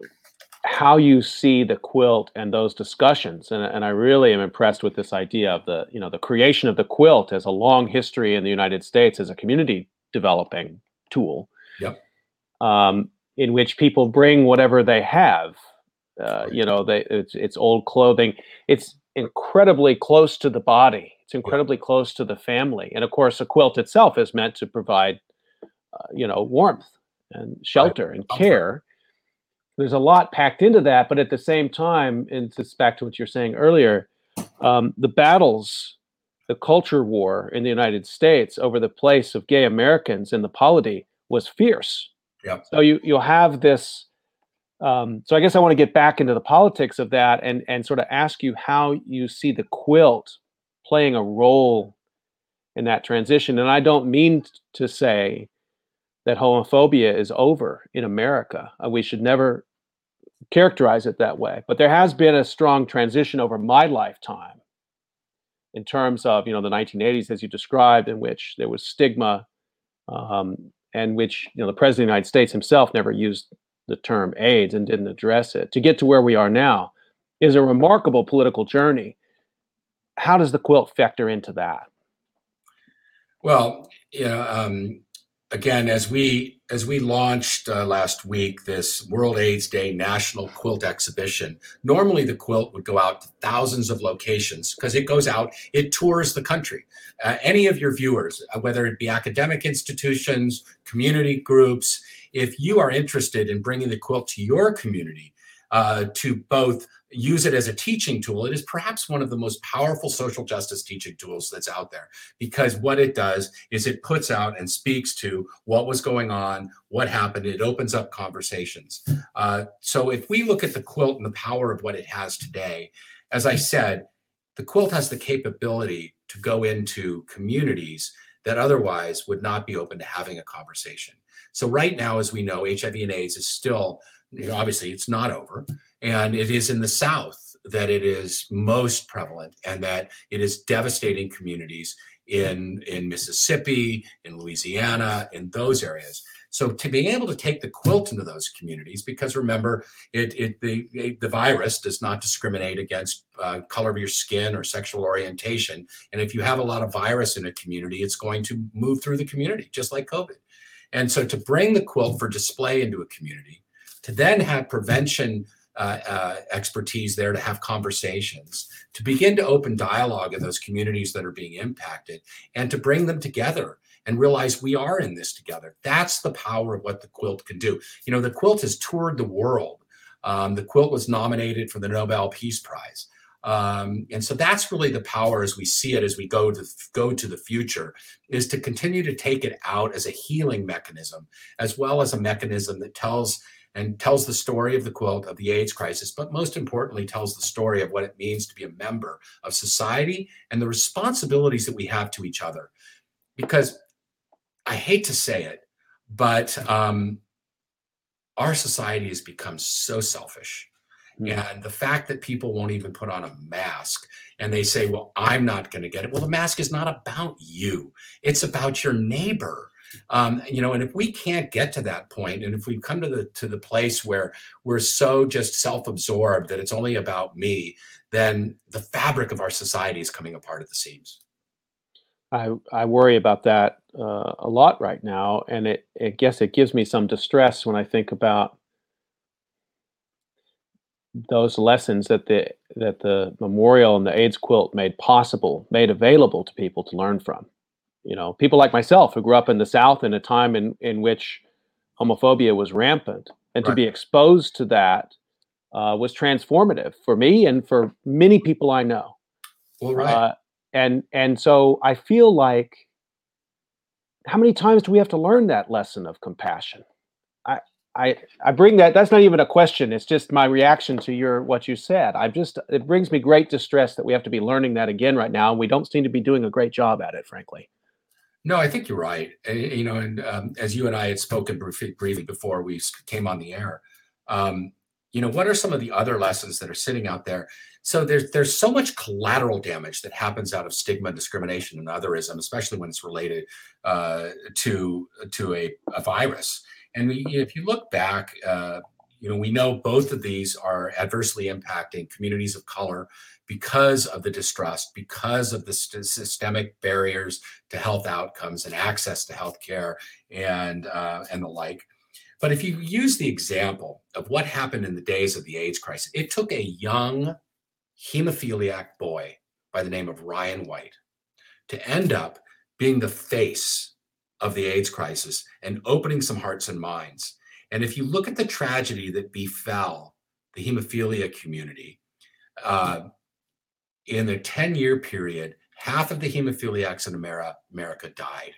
how you see the quilt and those discussions and, and i really am impressed with this idea of the you know the creation of the quilt as a long history in the united states as a community developing tool yep. um, in which people bring whatever they have uh, you know, they, it's it's old clothing. It's incredibly close to the body. It's incredibly close to the family, and of course, a quilt itself is meant to provide, uh, you know, warmth and shelter right. and care. There's a lot packed into that, but at the same time, and it's back to what you're saying earlier, um, the battles, the culture war in the United States over the place of gay Americans in the polity was fierce. Yeah. So you you'll have this um, so I guess I want to get back into the politics of that and and sort of ask you how you see the quilt playing a role in that transition. And I don't mean to say that homophobia is over in America. Uh, we should never characterize it that way. But there has been a strong transition over my lifetime in terms of you know the 1980s, as you described, in which there was stigma, um, and which you know the president of the United States himself never used the term AIDS and didn't address it, to get to where we are now is a remarkable political journey. How does the quilt factor into that? Well, know, um, again, as we as we launched uh, last week this World AIDS Day National Quilt Exhibition, normally the quilt would go out to thousands of locations because it goes out, it tours the country. Uh, any of your viewers, uh, whether it be academic institutions, community groups, if you are interested in bringing the quilt to your community, uh, to both use it as a teaching tool, it is perhaps one of the most powerful social justice teaching tools that's out there because what it does is it puts out and speaks to what was going on, what happened. It opens up conversations. Uh, so if we look at the quilt and the power of what it has today, as I said, the quilt has the capability to go into communities that otherwise would not be open to having a conversation. So right now, as we know, HIV and AIDS is still, obviously it's not over. And it is in the South that it is most prevalent and that it is devastating communities in, in Mississippi, in Louisiana, in those areas. So to being able to take the quilt into those communities, because remember, it, it the the virus does not discriminate against uh, color of your skin or sexual orientation, and if you have a lot of virus in a community, it's going to move through the community, just like COVID. And so to bring the quilt for display into a community, to then have prevention uh, uh, expertise there to have conversations, to begin to open dialogue in those communities that are being impacted, and to bring them together and realize we are in this together. That's the power of what the quilt can do. You know, the quilt has toured the world. Um, the quilt was nominated for the Nobel Peace Prize. Um, and so that's really the power as we see it as we go to go to the future is to continue to take it out as a healing mechanism as well as a mechanism that tells and tells the story of the quilt of the AIDS crisis, but most importantly, tells the story of what it means to be a member of society and the responsibilities that we have to each other. Because I hate to say it, but um, our society has become so selfish. Mm. And the fact that people won't even put on a mask and they say, well, I'm not going to get it. Well, the mask is not about you, it's about your neighbor. Um, you know, and if we can't get to that point, and if we come to the to the place where we're so just self-absorbed that it's only about me, then the fabric of our society is coming apart at the seams. I, I worry about that uh, a lot right now, and it I guess it gives me some distress when I think about those lessons that the that the memorial and the AIDS quilt made possible, made available to people to learn from. You know, people like myself who grew up in the South in a time in in which homophobia was rampant, and right. to be exposed to that uh, was transformative for me and for many people I know. Well, right. Uh, and and so I feel like how many times do we have to learn that lesson of compassion? I I I bring that that's not even a question, it's just my reaction to your what you said. I just it brings me great distress that we have to be learning that again right now and we don't seem to be doing a great job at it frankly. No, I think you're right. And, you know, and um, as you and I had spoken briefly before we came on the air, um, you know, what are some of the other lessons that are sitting out there? So there's there's so much collateral damage that happens out of stigma, discrimination, and otherism, especially when it's related uh, to to a, a virus. And we, if you look back, uh, you know, we know both of these are adversely impacting communities of color because of the distrust, because of the st- systemic barriers to health outcomes and access to health care and uh, and the like. But if you use the example of what happened in the days of the AIDS crisis, it took a young hemophiliac boy by the name of Ryan White to end up being the face of the AIDS crisis and opening some hearts and minds. And if you look at the tragedy that befell the hemophilia community, uh, in a 10 year period, half of the hemophiliacs in America, America died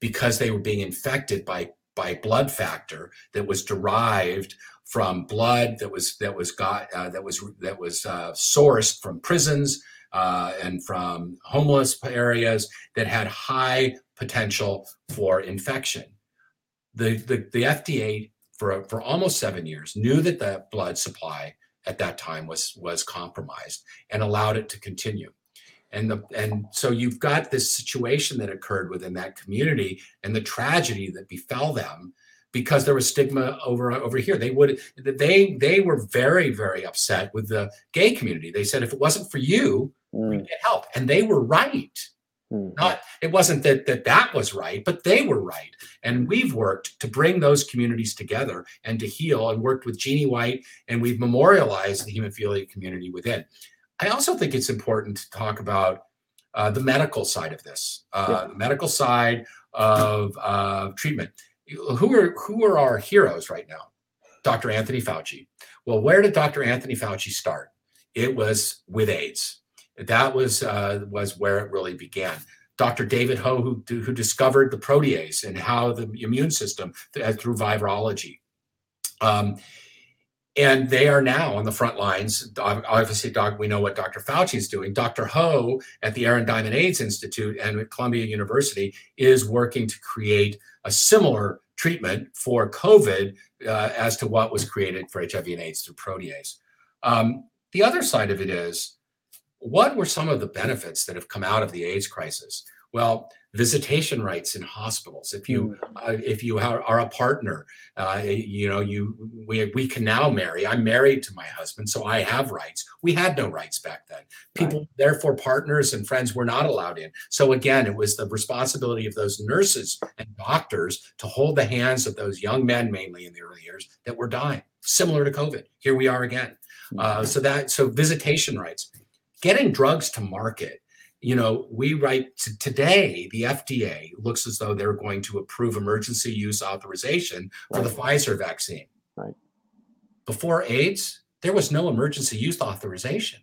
because they were being infected by, by blood factor that was derived from blood that was that was got uh, that was that was uh, sourced from prisons uh, and from homeless areas that had high potential for infection. The, the, the FDA for, for almost seven years knew that the blood supply at that time was was compromised and allowed it to continue and the and so you've got this situation that occurred within that community and the tragedy that befell them because there was stigma over over here. They would they they were very very upset with the gay community. They said if it wasn't for you, mm. we get help, and they were right. Mm. Not it wasn't that that that was right, but they were right. And we've worked to bring those communities together and to heal, and worked with Jeanne White, and we've memorialized the hemophilia community within. I also think it's important to talk about uh, the medical side of this, uh, yeah. the medical side of uh, treatment who are who are our heroes right now? Dr. Anthony Fauci. Well, where did Dr. Anthony Fauci start? It was with AIDS. That was uh, was where it really began. Dr. David Ho, who, who discovered the protease and how the immune system uh, through virology. Um, and they are now on the front lines. Obviously, doc, we know what Dr. Fauci is doing. Dr. Ho at the Aaron Diamond AIDS Institute and at Columbia University is working to create a similar treatment for COVID uh, as to what was created for HIV and AIDS through protease. Um, the other side of it is what were some of the benefits that have come out of the AIDS crisis? Well, visitation rights in hospitals. If you Mm. uh, if you are, are a partner, uh, you know you we we can now marry. I'm married to my husband, so I have rights. We had no rights back then. People, therefore, partners and friends were not allowed in. So again, it was the responsibility of those nurses and doctors to hold the hands of those young men, mainly in the early years, that were dying. Similar to COVID. Here we are again. Uh, so that so visitation rights, getting drugs to market you know, we write to today, the FDA looks as though they're going to approve emergency use authorization for the Pfizer vaccine. Right. Before AIDS, there was no emergency use authorization.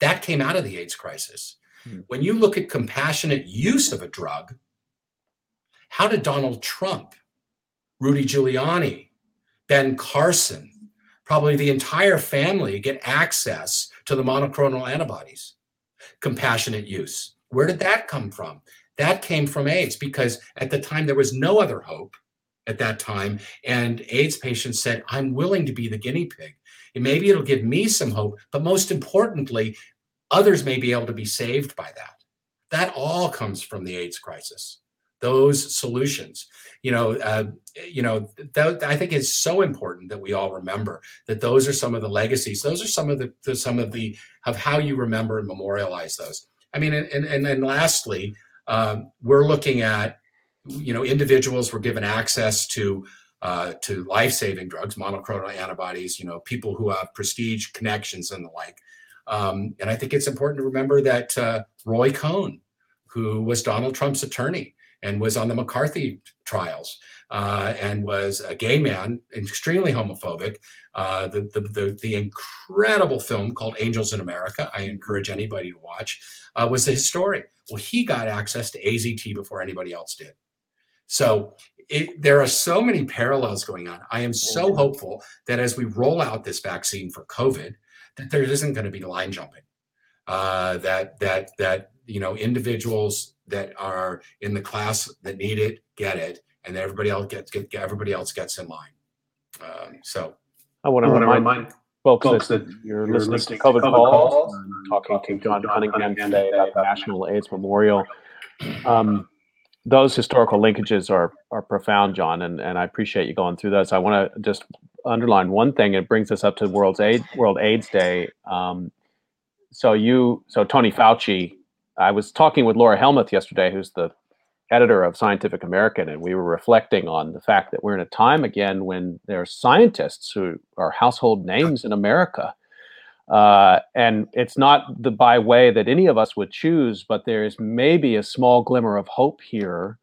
That came out of the AIDS crisis. Hmm. When you look at compassionate use of a drug, how did Donald Trump, Rudy Giuliani, Ben Carson, probably the entire family get access to the monoclonal antibodies? compassionate use. Where did that come from? That came from AIDS because at the time there was no other hope at that time. And AIDS patients said, I'm willing to be the guinea pig. And maybe it'll give me some hope, but most importantly, others may be able to be saved by that. That all comes from the AIDS crisis. Those solutions, you know, uh, you know, that, I think is so important that we all remember that those are some of the legacies. Those are some of the, the some of the of how you remember and memorialize those. I mean, and and, and lastly, um, we're looking at, you know, individuals were given access to uh, to life-saving drugs, monoclonal antibodies. You know, people who have prestige connections and the like. Um, and I think it's important to remember that uh, Roy Cohn, who was Donald Trump's attorney and was on the McCarthy trials uh, and was a gay man, extremely homophobic. Uh, the, the, the, the, incredible film called Angels in America, I encourage anybody to watch, uh, was the historian. Well, he got access to AZT before anybody else did. So it, there are so many parallels going on. I am so hopeful that as we roll out this vaccine for COVID, that there isn't going to be line jumping. Uh, that that that you know individuals that are in the class that need it get it, and everybody else gets get, everybody else gets in line. Um, so I want to remind, remind folks, folks that, that you're, you're listening, listening to COVID, COVID calls, calls talking, talking to John, John Cunningham today about the National AIDS Memorial. Um, those historical linkages are are profound, John, and, and I appreciate you going through those. I want to just underline one thing. It brings us up to World's AIDS World AIDS Day. Um, so you, so Tony Fauci, I was talking with Laura Helmuth yesterday, who's the editor of Scientific American, and we were reflecting on the fact that we're in a time again when there are scientists who are household names in America. Uh, and it's not the by way that any of us would choose, but there is maybe a small glimmer of hope here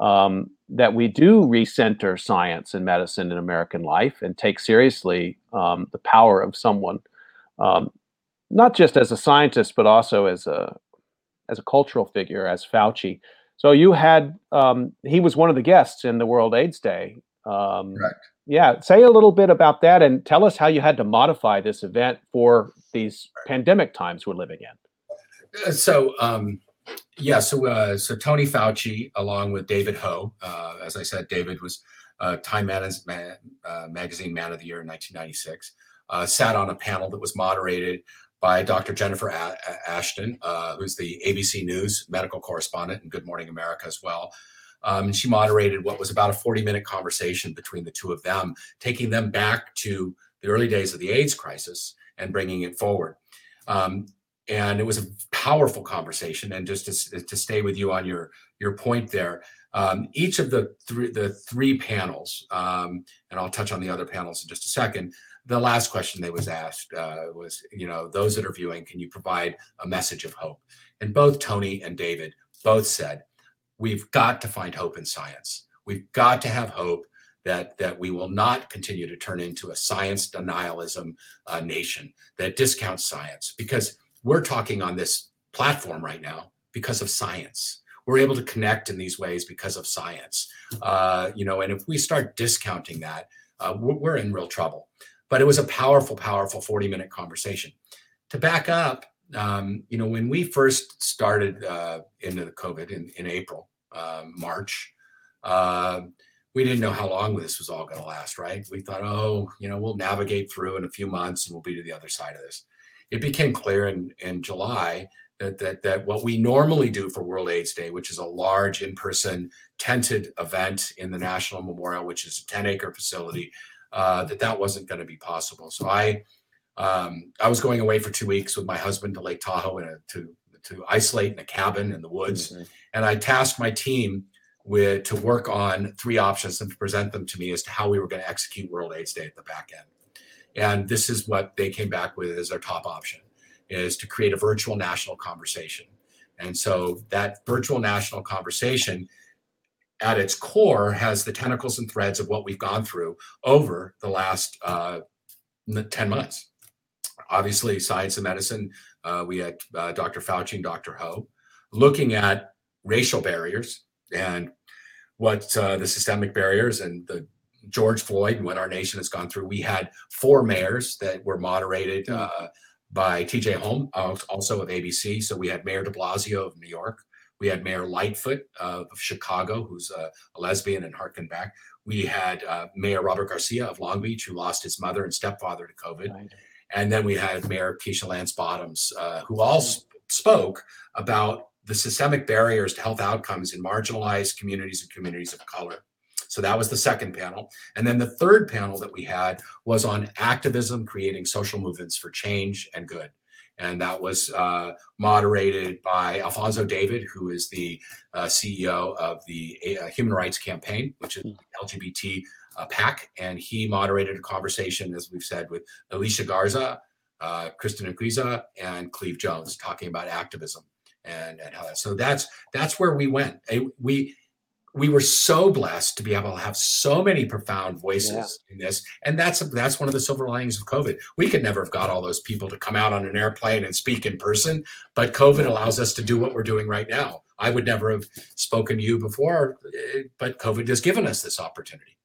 um, that we do recenter science and medicine in American life and take seriously um, the power of someone, um, not just as a scientist, but also as a as a cultural figure, as Fauci. So you had um, he was one of the guests in the World AIDS Day. Um, Correct. Yeah, say a little bit about that and tell us how you had to modify this event for these pandemic times we're living in. Uh, so, um, yeah, so uh, so Tony Fauci, along with David Ho, uh, as I said, David was uh, Time Man- uh, Magazine Man of the Year in 1996, uh, sat on a panel that was moderated by Dr. Jennifer Ashton, uh, who's the ABC News medical correspondent and Good Morning America as well. Um, she moderated what was about a 40 minute conversation between the two of them, taking them back to the early days of the AIDS crisis and bringing it forward. Um, and it was a powerful conversation. And just to, to stay with you on your your point there, um, each of the three the three panels, um, and I'll touch on the other panels in just a second. The last question they was asked uh, was, you know, those that are viewing, can you provide a message of hope? And both Tony and David both said, we've got to find hope in science. We've got to have hope that that we will not continue to turn into a science denialism uh, nation that discounts science because we're talking on this platform right now because of science we're able to connect in these ways because of science uh, you know and if we start discounting that uh, we're in real trouble but it was a powerful powerful 40 minute conversation. To back up um, you know when we first started uh, into the covid in, in april um, march uh, we didn't know how long this was all going to last right? We thought oh you know we'll navigate through in a few months and we'll be to the other side of this. It became clear in, in july that, that, that what we normally do for World AIDS Day, which is a large in person tented event in the National Memorial, which is a 10 acre facility, uh, that that wasn't going to be possible. So I, um, I was going away for two weeks with my husband to Lake Tahoe a, to to isolate in a cabin in the woods, mm-hmm. and I tasked my team with to work on three options and to present them to me as to how we were going to execute World AIDS Day at the back end. And this is what they came back with as their top option is to create a virtual national conversation. And so that virtual national conversation at its core has the tentacles and threads of what we've gone through over the last uh, 10 months. Obviously, science and medicine, uh, we had uh, Dr. Fauci and Dr. Ho looking at racial barriers and what uh, the systemic barriers and the George Floyd and what our nation has gone through. We had four mayors that were moderated hmm. uh, by TJ Holm, also of ABC. So we had Mayor de Blasio of New York. We had Mayor Lightfoot of Chicago, who's a, a lesbian and harken back. We had uh, Mayor Robert Garcia of Long Beach, who lost his mother and stepfather to COVID. Right. And then we had Mayor Keisha Lance Bottoms, uh, who all sp- spoke about the systemic barriers to health outcomes in marginalized communities and communities of color. So that was the second panel. And then the third panel that we had was on activism, creating social movements for change and good. And that was uh, moderated by Alfonso David, who is the uh, CEO of the uh, Human Rights Campaign, which is hmm. LGBT uh, PAC. And he moderated a conversation, as we've said, with Alicia Garza, uh, Kristin Urquiza, and Cleve Jones, talking about activism and, and how that. So that's that's where we went. We we were so blessed to be able to have so many profound voices yeah. in this and that's that's one of the silver linings of covid. We could never have got all those people to come out on an airplane and speak in person but covid allows us to do what we're doing right now. I would never have spoken to you before eh, but covid has given us this opportunity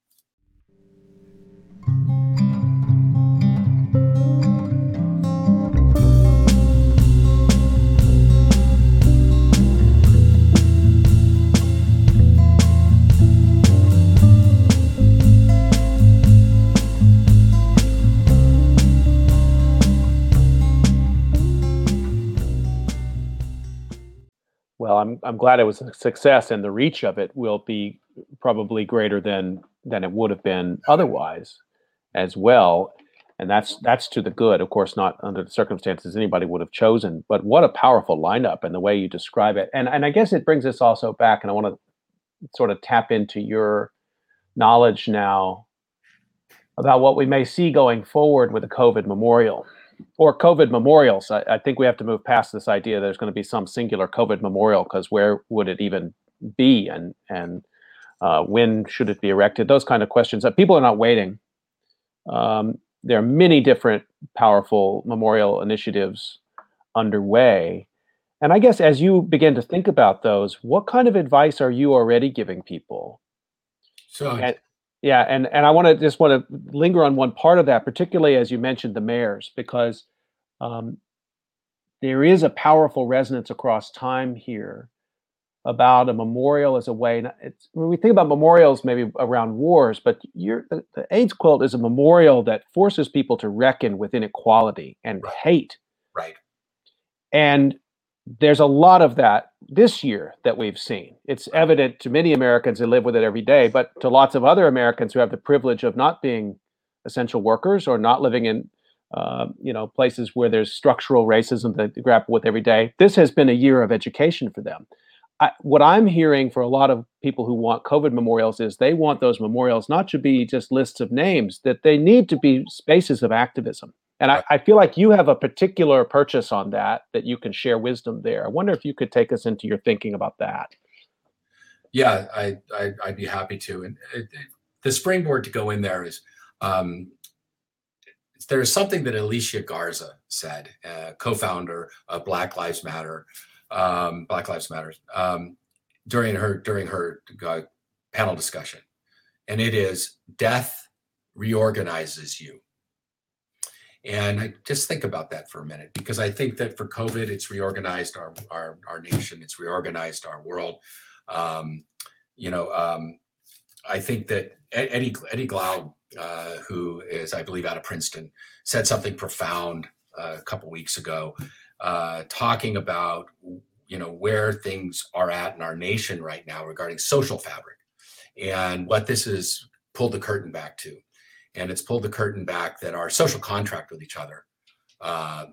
well, I'm I'm glad it was a success, and the reach of it will be probably greater than than it would have been otherwise, as well. And that's that's to the good, of course, not under the circumstances anybody would have chosen. But what a powerful lineup, and the way you describe it, and and I guess it brings us also back, and I want to sort of tap into your knowledge now about what we may see going forward with the COVID memorial or COVID memorials. I, I, think we have to move past this idea there's going to be some singular COVID memorial because where would it even be and and uh, when should it be erected? Those kind of questions. Uh, people are not waiting. Um, there are many different powerful memorial initiatives underway. And I guess as you begin to think about those, what kind of advice are you already giving people? So, and, yeah, and and I want to just want to linger on one part of that, particularly as you mentioned the mayors, because um, there is a powerful resonance across time here about a memorial as a way. It's, when we think about memorials, maybe around wars, but the, the AIDS quilt is a memorial that forces people to reckon with inequality and right. hate. Right. And there's a lot of that this year that we've seen. It's evident to many Americans who live with it every day, but to lots of other Americans who have the privilege of not being essential workers or not living in, uh, you know, places where there's structural racism that they grapple with every day. This has been a year of education for them. I, what I'm hearing for a lot of people who want COVID memorials is they want those memorials not to be just lists of names, that they need to be spaces of activism and I, I, feel like you have a particular purchase on that that you can share wisdom there. I wonder if you could take us into your thinking about that. Yeah, I, I would be happy to. And it, it, the springboard to go in there is um, there's something that Alicia Garza said, uh, co-founder of Black Lives Matter, um, Black Lives Matter, um, during her during her uh, panel discussion, and it is death reorganizes you and I just think about that for a minute because I think that for COVID, it's reorganized our our, our nation, it's reorganized our world. Um, you know, um, I think that Eddie Eddie Glaude, uh, who is I believe out of Princeton, said something profound uh, a couple weeks ago uh, talking about you know where things are at in our nation right now regarding social fabric and what this has pulled the curtain back to and it's pulled the curtain back that our social contract with each other uh,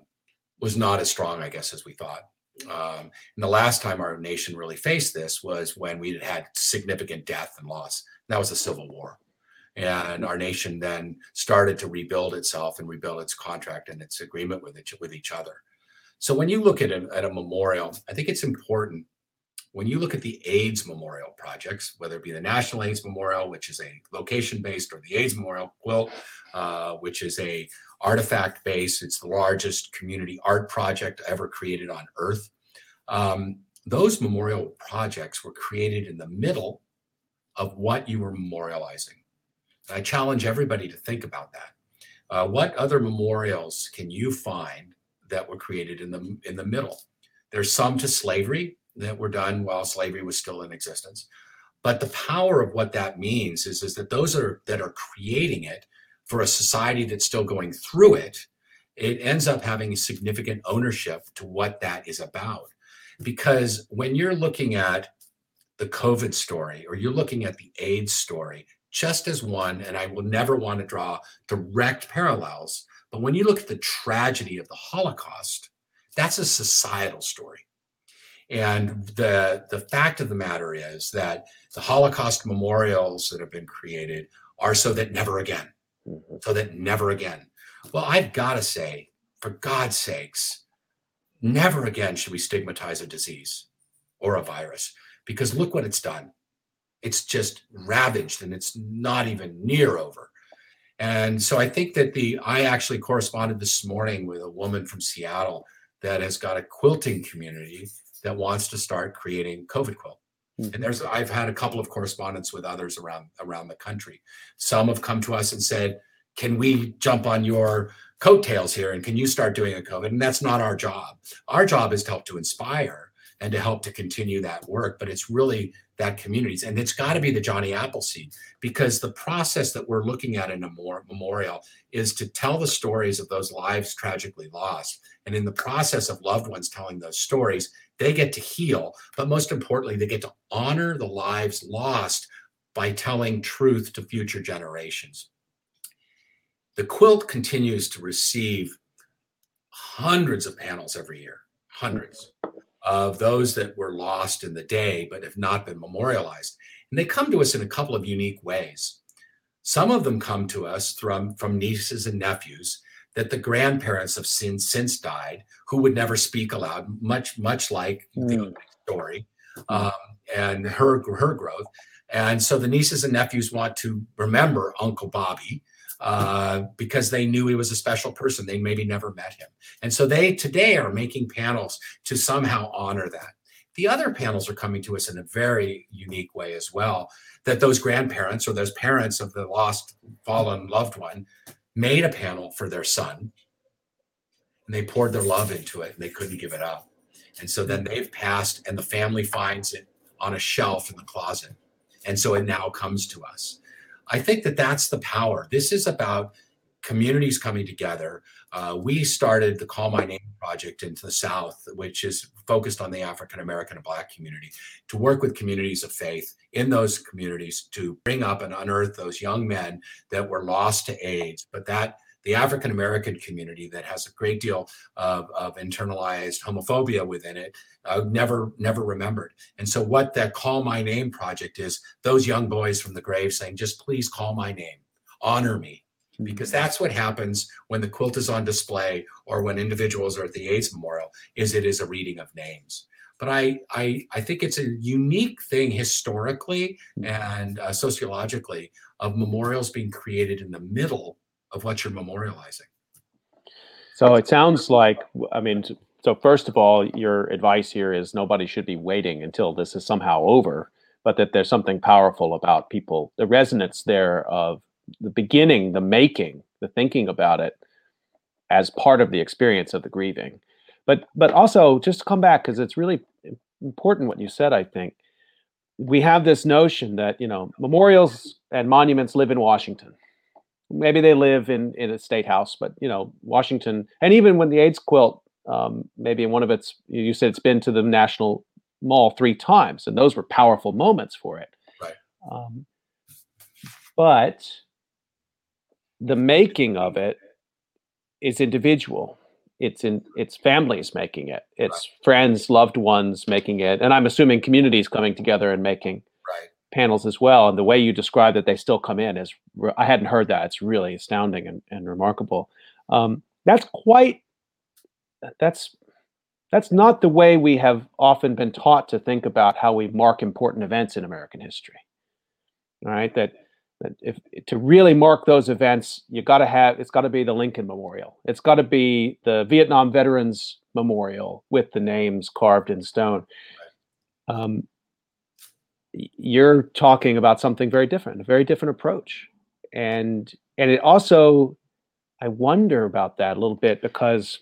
was not as strong i guess as we thought. Um, and the last time our nation really faced this was when we had significant death and loss. That was the civil war. And our nation then started to rebuild itself and rebuild its contract and its agreement with each, with each other. So when you look at a, at a memorial, I think it's important when you look at the AIDS memorial projects, whether it be the National AIDS Memorial, which is a location based, or the AIDS Memorial Quilt, uh, which is a artifact based. It's the largest community art project ever created on Earth. Um, those memorial projects were created in the middle of what you were memorializing. I challenge everybody to think about that. Uh, what other memorials can you find that were created in the in the middle. There's some to slavery that were done while slavery was still in existence. But the power of what that means is, is that those are that are creating it for a society that's still going through it, it ends up having significant ownership to what that is about. Because when you're looking at the COVID story or you're looking at the AIDS story, just as one, and I will never want to draw direct parallels, but when you look at the tragedy of the Holocaust, that's a societal story. And the, the fact of the matter is that the Holocaust memorials that have been created are so that never again, mm-hmm. so that never again. Well, I've got to say, for God's sakes, never again should we stigmatize a disease or a virus because look what it's done. It's just ravaged and it's not even near over. And so I think that the I actually corresponded this morning with a woman from Seattle that has got a quilting community that wants to start creating COVID quilt. Mm-hmm. And there's I've had a couple of correspondence with others around around the country. Some have come to us and said, "Can we jump on your coattails here and can you start doing a COVID?" And that's not our job. Our job is to help to inspire and to help to continue that work. But it's really that communities, and it's got to be the Johnny Appleseed because the process that we're looking at in a memorial is to tell the stories of those lives tragically lost. And in the process of loved ones telling those stories, they get to heal, but most importantly, they get to honor the lives lost by telling truth to future generations. The quilt continues to receive hundreds of panels every year, hundreds of those that were lost in the day but have not been memorialized. And they come to us in a couple of unique ways. Some of them come to us from, from nieces and nephews that the grandparents have since, since died who would never speak aloud, much, much like mm. the story um, and her, her growth. And so the nieces and nephews want to remember Uncle Bobby uh, because they knew he was a special person. They maybe never met him. And so they today are making panels to somehow honor that. The other panels are coming to us in a very unique way as well, that those grandparents or those parents of the lost, fallen loved one made a panel for their son and they poured their love into it and they couldn't give it up. And so then they've passed and the family finds it on a shelf in the closet. And so it now comes to us. I think that that's the power. This is about communities coming together. Uh, we started the Call My Name project into the South, which is focused on the African American and Black community, to work with communities of faith in those communities to bring up and unearth those young men that were lost to AIDS, but that the African American community that has a great deal of, of internalized homophobia within it, uh, never never remembered. And so, what that Call My Name project is, those young boys from the grave saying, "Just please call my name, honor me." Because mm-hmm. that's what happens when the quilt is on display or when individuals are at the AIDS memorial, is it is a reading of names but I, I I think it's a unique thing historically mm-hmm. and uh, sociologically of memorials being created in the middle of what you're memorializing. So it sounds like, I mean, so first of all, your advice here is nobody should be waiting until this is somehow over, but that there's something powerful about people, the resonance there of the beginning, the making, the thinking about it as part of the experience of the grieving. But but also just to come back because it's really important what you said. I think we have this notion that you know memorials and monuments live in Washington maybe they live in in a state house but you know washington and even when the aids quilt Um, maybe in one of its, you said it's been to the National Mall three times, and those were powerful moments for it. Right. Um, but the making of it is individual. It's in it's families making it. It's right. friends, loved ones making it, and I'm assuming communities coming together and making right. panels as well. And the way you describe that they still come in is I hadn't heard that. It's really astounding and, and remarkable. Um, that's quite that's that's not the way we have often been taught to think about how we mark important events in American history. All right, that that if to really mark those events, you got to have it's got to be the Lincoln Memorial. It's got to be the Vietnam Veterans Memorial with the names carved in stone. Um, you're talking about something very different, a very different approach, and and it also, I wonder about that a little bit because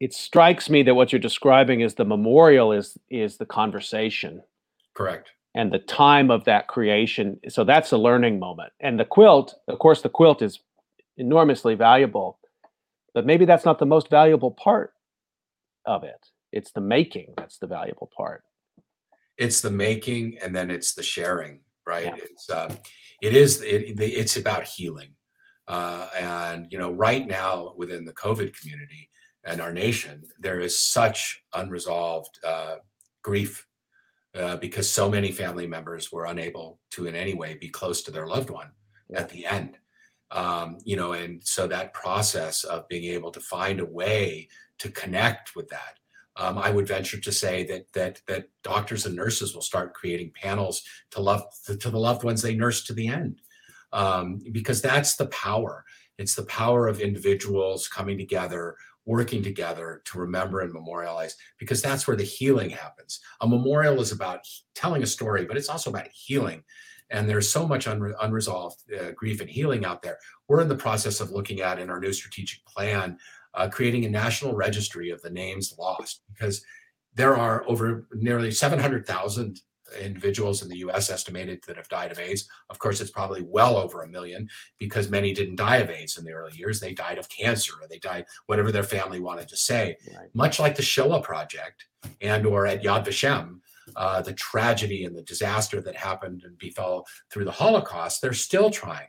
it strikes me that what you're describing is the memorial is is the conversation. Correct and the time of that creation. So that's a learning moment. And the quilt, of course, the quilt is enormously valuable, but maybe that's not the most valuable part of it. It's the making that's the valuable part. It's the making, and then it's the sharing, right? Yeah. It's uh, it is it, it's about healing, uh, and you know, right now within the COVID community and our nation, there is such unresolved uh, grief uh, because so many family members were unable to in any way be close to their loved one yeah. at the end um, you know and so that process of being able to find a way to connect with that um, I would venture to say that that that doctors and nurses will start creating panels to love to, to the loved ones they nurse to the end, um, because that's the power. It's the power of individuals coming together, working together to remember and memorialize because that's where the healing happens. A memorial is about telling a story, but it's also about healing. And there's so much unre- unresolved uh, grief and healing out there. We're in the process of looking at in our new strategic plan, uh, creating a national registry of the names lost because there are over nearly 700,000 individuals in the US estimated that have died of AIDS. Of course, it's probably well over a million because many didn't die of AIDS in the early years. They died of cancer or they died whatever their family wanted to say. Right. Much like the Shoah Project and or at Yad Vashem, uh, the tragedy and the disaster that happened and befell through the Holocaust, they're still trying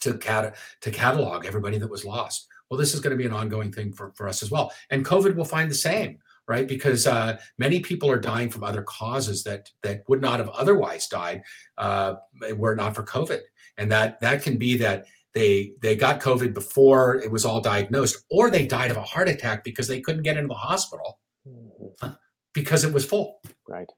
to, cat- to catalog everybody that was lost. Well, this is going to be an ongoing thing for, for us as well. And COVID will find the same right? Because uh, many people are dying from other causes that that would not have otherwise died uh, were not for COVID, and that that can be that they they got COVID before it was all diagnosed, or they died of a heart attack because they couldn't get into the hospital mm-hmm. because it was full. Right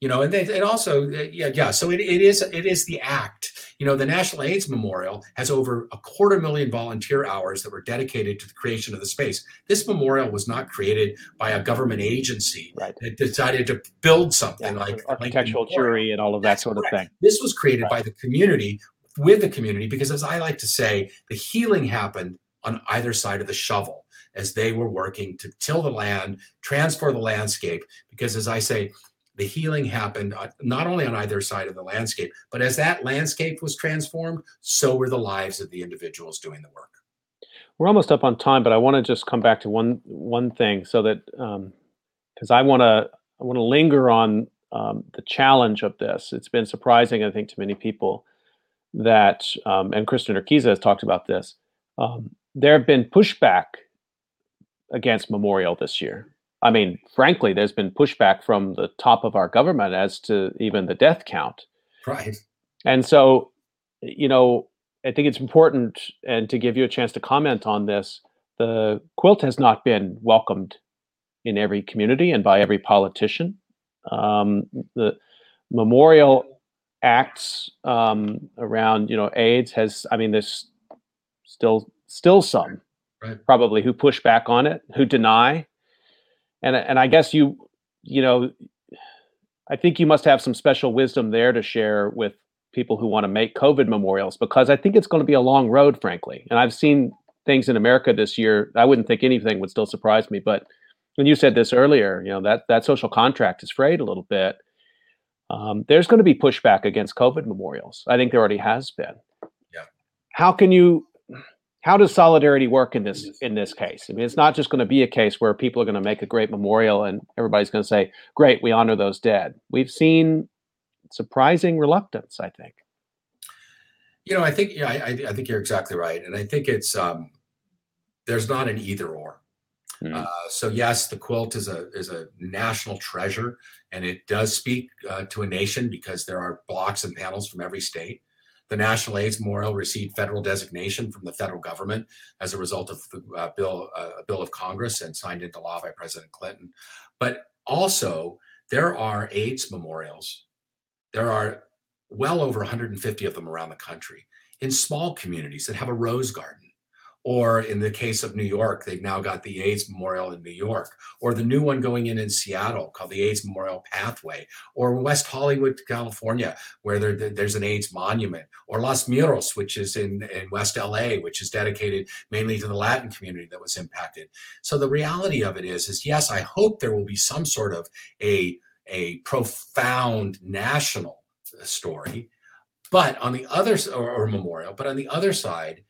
you know and they, it also uh, yeah yeah so it, it is it is the act you know the national aids memorial has over a quarter million volunteer hours that were dedicated to the creation of the space this memorial was not created by a government agency right. that decided to build something yeah, like architectural like jury and all of that That's sort correct. of thing this was created right. by the community with the community because as i like to say the healing happened on either side of the shovel as they were working to till the land transform the landscape because as i say the healing happened uh, not only on either side of the landscape, but as that landscape was transformed, so were the lives of the individuals doing the work. We're almost up on time, but I want to just come back to one one thing, so that because um, I want to I want to linger on um, the challenge of this. It's been surprising, I think, to many people that, um, and Kristin Urquiza has talked about this. Um, there have been pushback against Memorial this year I mean, frankly, there's been pushback from the top of our government as to even the death count. Right. And so, you know, I think it's important and to give you a chance to comment on this. The quilt has not been welcomed in every community and by every politician. Um, the memorial acts um, around, you know, AIDS has. I mean, there's still still some right. probably who push back on it, who deny and and I guess you you know I think you must have some special wisdom there to share with people who want to make COVID memorials because I think it's going to be a long road, frankly. And I've seen things in America this year. I wouldn't think anything would still surprise me, but when you said this earlier, you know that that social contract is frayed a little bit. Um, there's going to be pushback against COVID memorials. I think there already has been. Yeah. How can you how does solidarity work in this in this case? I mean, it's not just going to be a case where people are going to make a great memorial and everybody's going to say, "Great, we honor those dead." We've seen surprising reluctance. I think. You know, I think yeah, I, I think you're exactly right, and I think it's um, there's not an either or. Mm. Uh, so yes, the quilt is a is a national treasure, and it does speak uh, to a nation because there are blocks and panels from every state. The National AIDS Memorial received federal designation from the federal government as a result of the uh, bill uh, a bill of Congress and signed into law by President Clinton. But also, there are AIDS memorials. There are well over 150 of them around the country in small communities that have a rose garden or in the case of New York, they've now got the AIDS Memorial in New York, or the new one going in in Seattle called the AIDS Memorial Pathway, or West Hollywood, California, where there, there's an AIDS monument, or Los Muros, which is in, in West LA, which is dedicated mainly to the Latin community that was impacted. So the reality of it is, is yes, I hope there will be some sort of a, a profound national story, but on the other, or, or memorial, but on the other side,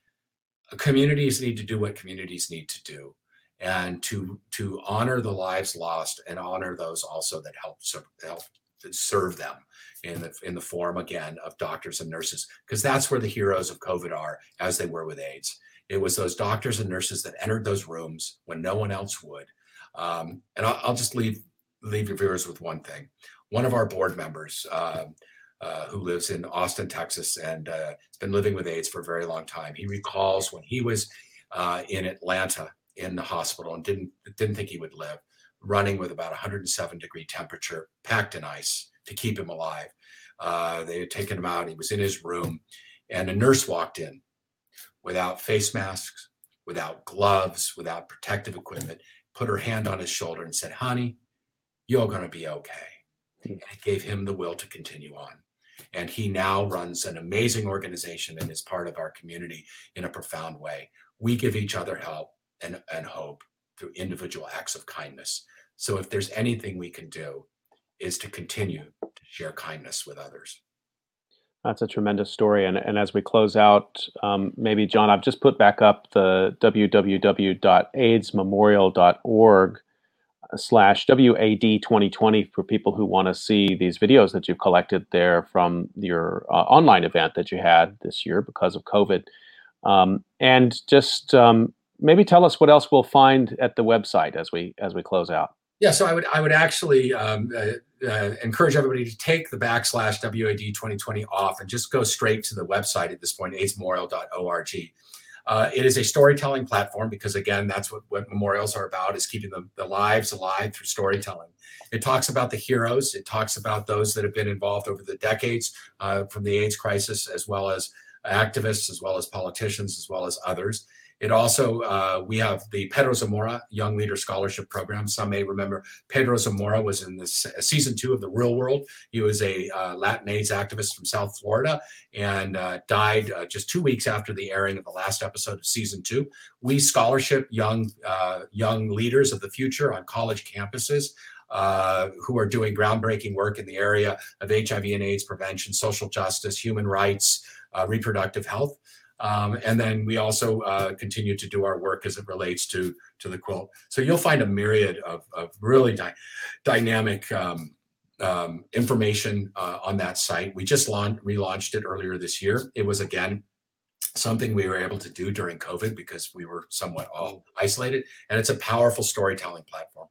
communities need to do what communities need to do and to to honor the lives lost and honor those also that help help serve them in the in the form again of doctors and nurses because that's where the heroes of covid are as they were with aids. It was those doctors and nurses that entered those rooms when no one else would. Um, and I'll, I'll, just leave leave your viewers with one thing. One of our board members uh, uh, who lives in Austin, Texas, and uh, has been living with AIDS for a very long time. He recalls when he was uh, in Atlanta in the hospital and didn't didn't think he would live, running with about 107 degree temperature, packed in ice to keep him alive. Uh, they had taken him out. He was in his room, and a nurse walked in without face masks, without gloves, without protective equipment, put her hand on his shoulder and said, "Honey, you're going to be okay." Hmm. And it gave him the will to continue on. And he now runs an amazing organization and is part of our community in a profound way. We give each other help and, and hope through individual acts of kindness. So if there's anything we can do, is to continue to share kindness with others. That's a tremendous story. And, and as we close out, um, maybe, John, I've just put back up the www.aidsmemorial.org slash WAD 2020 for people who want to see these videos that you've collected there from your uh, online event that you had this year because of COVID. Um, and just um, maybe tell us what else we'll find at the website as we as we close out. Yeah, so I would I would actually um, uh, uh, encourage everybody to take the backslash WAD 2020 off and just go straight to the website at this point, aidsmemorial.org. Uh, it is a storytelling platform because again, that's what, what memorials are about is keeping the, the lives alive through storytelling. It talks about the heroes. It talks about those that have been involved over the decades uh, from the AIDS crisis, as well as activists, as well as politicians, as well as others. It also, uh, we have the Pedro Zamora Young Leader Scholarship Program. Some may remember Pedro Zamora was in this uh, season two of The Real World. He was a uh, Latin AIDS activist from South Florida and uh, died uh, just two weeks after the airing of the last episode of season two. We scholarship young uh, young leaders of the future on college campuses. Uh, who are doing groundbreaking work in the area of HIV and AIDS prevention, social justice, human rights, uh, reproductive health. Um, and then we also uh, continue to do our work as it relates to to the quilt. So you'll find a myriad of, of really dy- dynamic um, um, information uh, on that site. We just launched, relaunched it earlier this year. It was again something we were able to do during COVID because we were somewhat all isolated, and it's a powerful storytelling platform.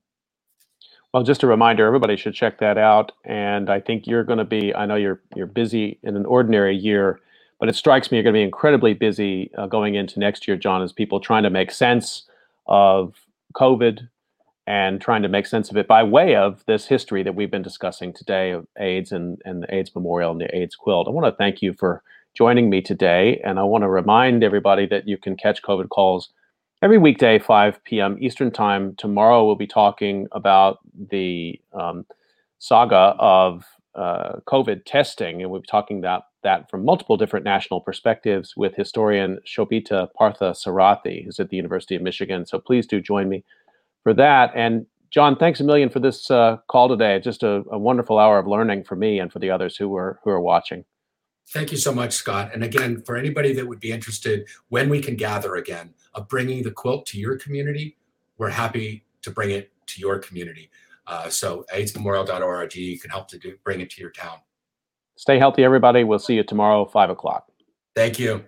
Well, just a reminder, everybody should check that out. And I think you're going to be. I know you're you're busy in an ordinary year but it strikes me you're going to be incredibly busy uh, going into next year, John, as people trying to make sense of COVID and trying to make sense of it by way of this history that we've been discussing today of AIDS and, and the AIDS Memorial and the AIDS Quilt. I want to thank you for joining me today. And I want to remind everybody that you can catch COVID calls every weekday, 5 p.m. Eastern Time. Tomorrow, we'll be talking about the um, saga of uh, COVID testing, and we'll be talking about that from multiple different national perspectives with historian Shobita Parthasarathy, who's at the University of Michigan. So please do join me for that. And John, thanks a million for this uh, call today. Just a, a, wonderful hour of learning for me and for the others who are who are watching. Thank you so much, Scott. And again, for anybody that would be interested, when we can gather again, of bringing the quilt to your community, we're happy to bring it to your community. Uh, so aidsmemorial.org, you can help to do, bring it to your town. Stay healthy, everybody. We'll see you tomorrow, 5 o'clock. Thank you.